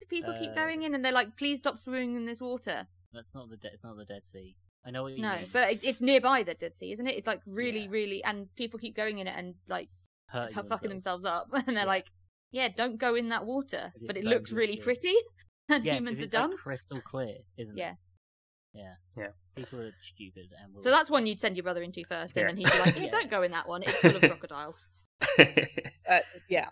The people keep Uh, going in, and they're like, "Please stop swimming in this water." That's not the de- it's not the Dead Sea. I know what you mean. No, mean. but it, it's nearby the Dead Sea, isn't it? It's like really, Yeah. really, and people keep going in it and like Hurting fucking themselves. themselves up, and they're Yeah. like, "Yeah, don't go in that water. it But it looks really skin. pretty, and Yeah, 'cause humans are it's like dumb. crystal clear, isn't Yeah. it? Yeah. Yeah. Yeah. People are stupid and will So that's one you'd send your brother into first, and then he'd be like, yeah, Yeah. "Don't go in that one. It's full of crocodiles." Uh, yeah,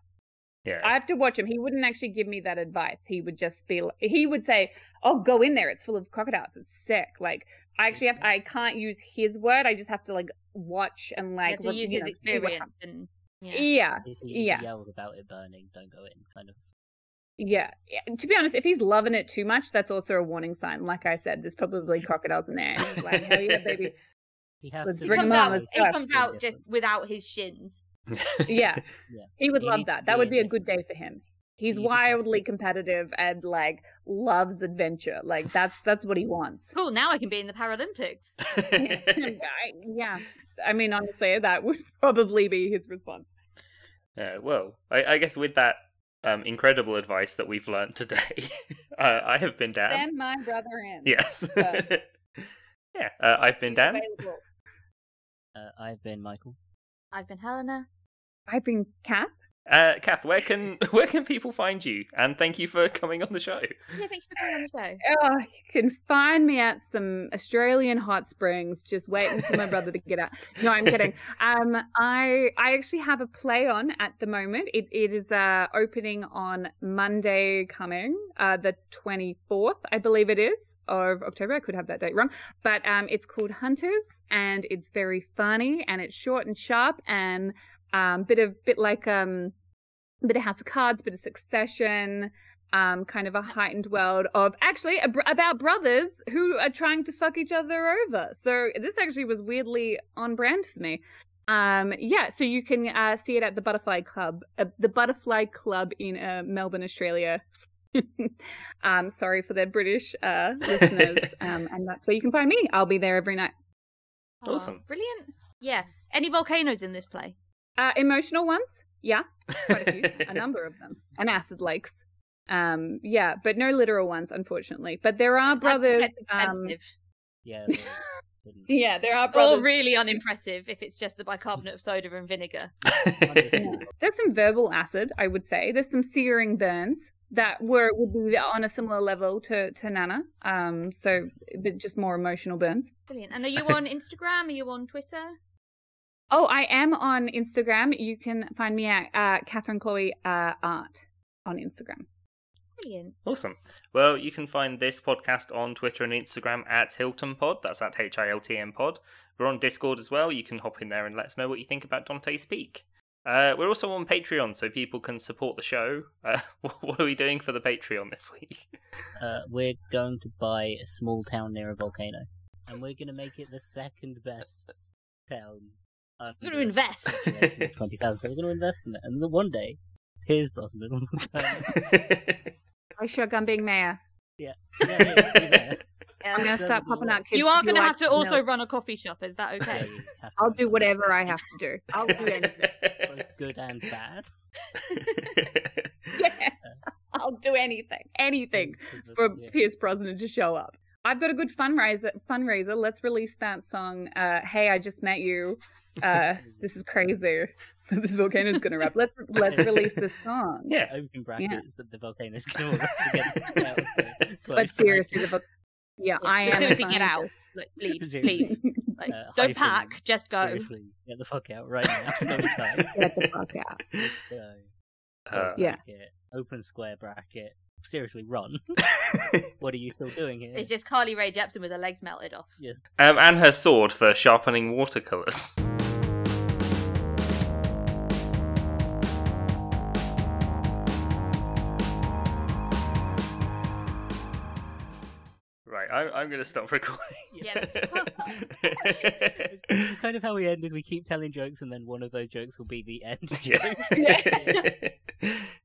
yeah. I have to watch him. He wouldn't actually give me that advice. He would just be. He would say, "Oh, go in there. It's full of crocodiles. It's sick." Like I actually have. I can't use his word. I just have to like watch and You like have to what- use you his know, see experience and yeah. Yeah, if he, yeah. yells about it burning, don't go in. Kind of. yeah. Yeah, To be honest, if he's loving it too much, that's also a warning sign. Like I said, there's probably crocodiles in there. And he's like, "Hell yeah, baby." He has Let's to He bring comes him on, out. He comes out just without his shins. Yeah. Yeah. He would You love that. That would be a good day for him. He's You need to trust wildly competitive and like loves adventure. Like that's that's what he wants. Cool. Now I can be in the Paralympics. Yeah. I mean, honestly, that would probably be his response. Yeah, well, I, I guess with that um, incredible advice that we've learned today, uh, I have been Dan. Send my brother in. Yes. Yes. yeah, uh, I've been He's Dan. Uh, I've been Michael. I've been Helena. I've been Kath. Uh, Kath, where can where can people find you? And thank you for coming on the show. Yeah, thank you for coming on the show. Oh, you can find me at some Australian hot springs, just waiting for my brother to get out. No, I'm kidding. Um, I I actually have a play on at the moment. It it is uh opening on Monday coming, uh, the 24th, I believe it is of October. I could have that date wrong, but um, it's called Hunters, and it's very funny, and it's short and sharp, and um, bit of bit like um, bit of House of Cards, bit of Succession um, kind of a heightened world of actually a about brothers who are trying to fuck each other over. So this actually was weirdly on brand for me. Um, yeah, so you can uh, see it at the Butterfly Club, uh, the Butterfly Club in uh, Melbourne, Australia. um, sorry for the British uh, listeners, um, and that's where you can find me. I'll be there every night. Aw, Awesome. brilliant. Yeah. Any volcanoes in this play? Uh, emotional ones, yeah, quite a few, a number of them, and acid lakes. Um, yeah, but no literal ones, unfortunately. But there are brothers. That's um, expensive. Yeah. Yeah, there are or brothers. really unimpressive if it's just the bicarbonate of soda and vinegar. Yeah. There's some verbal acid, I would say. There's some searing burns that were would be on a similar level to to Nana. Um, so but just more emotional burns. Brilliant. And are you on Instagram? Are you on Twitter? Oh, I am on Instagram. You can find me at uh, Catherine Chloe uh, Art on Instagram. Brilliant. Awesome. Well, you can find this podcast on Twitter and Instagram at Hilton Pod. That's at H I L T M Pod. We're on Discord as well. You can hop in there and let us know what you think about Dante's Peak. Uh, we're also on Patreon, so people can support the show. Uh, what are we doing for the Patreon this week? Uh, we're going to buy a small town near a volcano, and we're going to make it the second best town. We're going to invest. Twenty thousand. So we're going to invest in it, and then one day, Pierce Brosnan will return. I shotgun being mayor. Yeah, yeah, yeah, yeah. I'm gonna start popping out kids. You are going to like have to also milk. run a coffee shop. Is that okay? you I'll do whatever I have to do. I'll do anything. Both good and bad. yeah, I'll do anything, anything. for Yeah. Pierce Brosnan to show up. I've got a good fundraiser. Fundraiser. Let's release that song. Uh, hey, I just met you. Uh, this is crazy. this volcano is gonna erupt. Let's let's release this song. yeah. Open brackets, but the volcano's going to get out of the But seriously, the brackets. vo- yeah, I am. soon a get out, like, leave, Seriously. leave. Like, Uh, don't hyphen, pack, just go. Seriously, get the fuck out right now. No time. Get the fuck out. Uh, Yeah. Bracket, open square bracket. Seriously, run. what are you still doing here? It's just Carly Rae Jepsen with her legs melted off. Yes. um, and her sword for sharpening watercolors. Right, I'm, I'm going to stop recording. Yes. It's- it's kind of how we end is we keep telling jokes and then one of those jokes will be the end joke. yeah.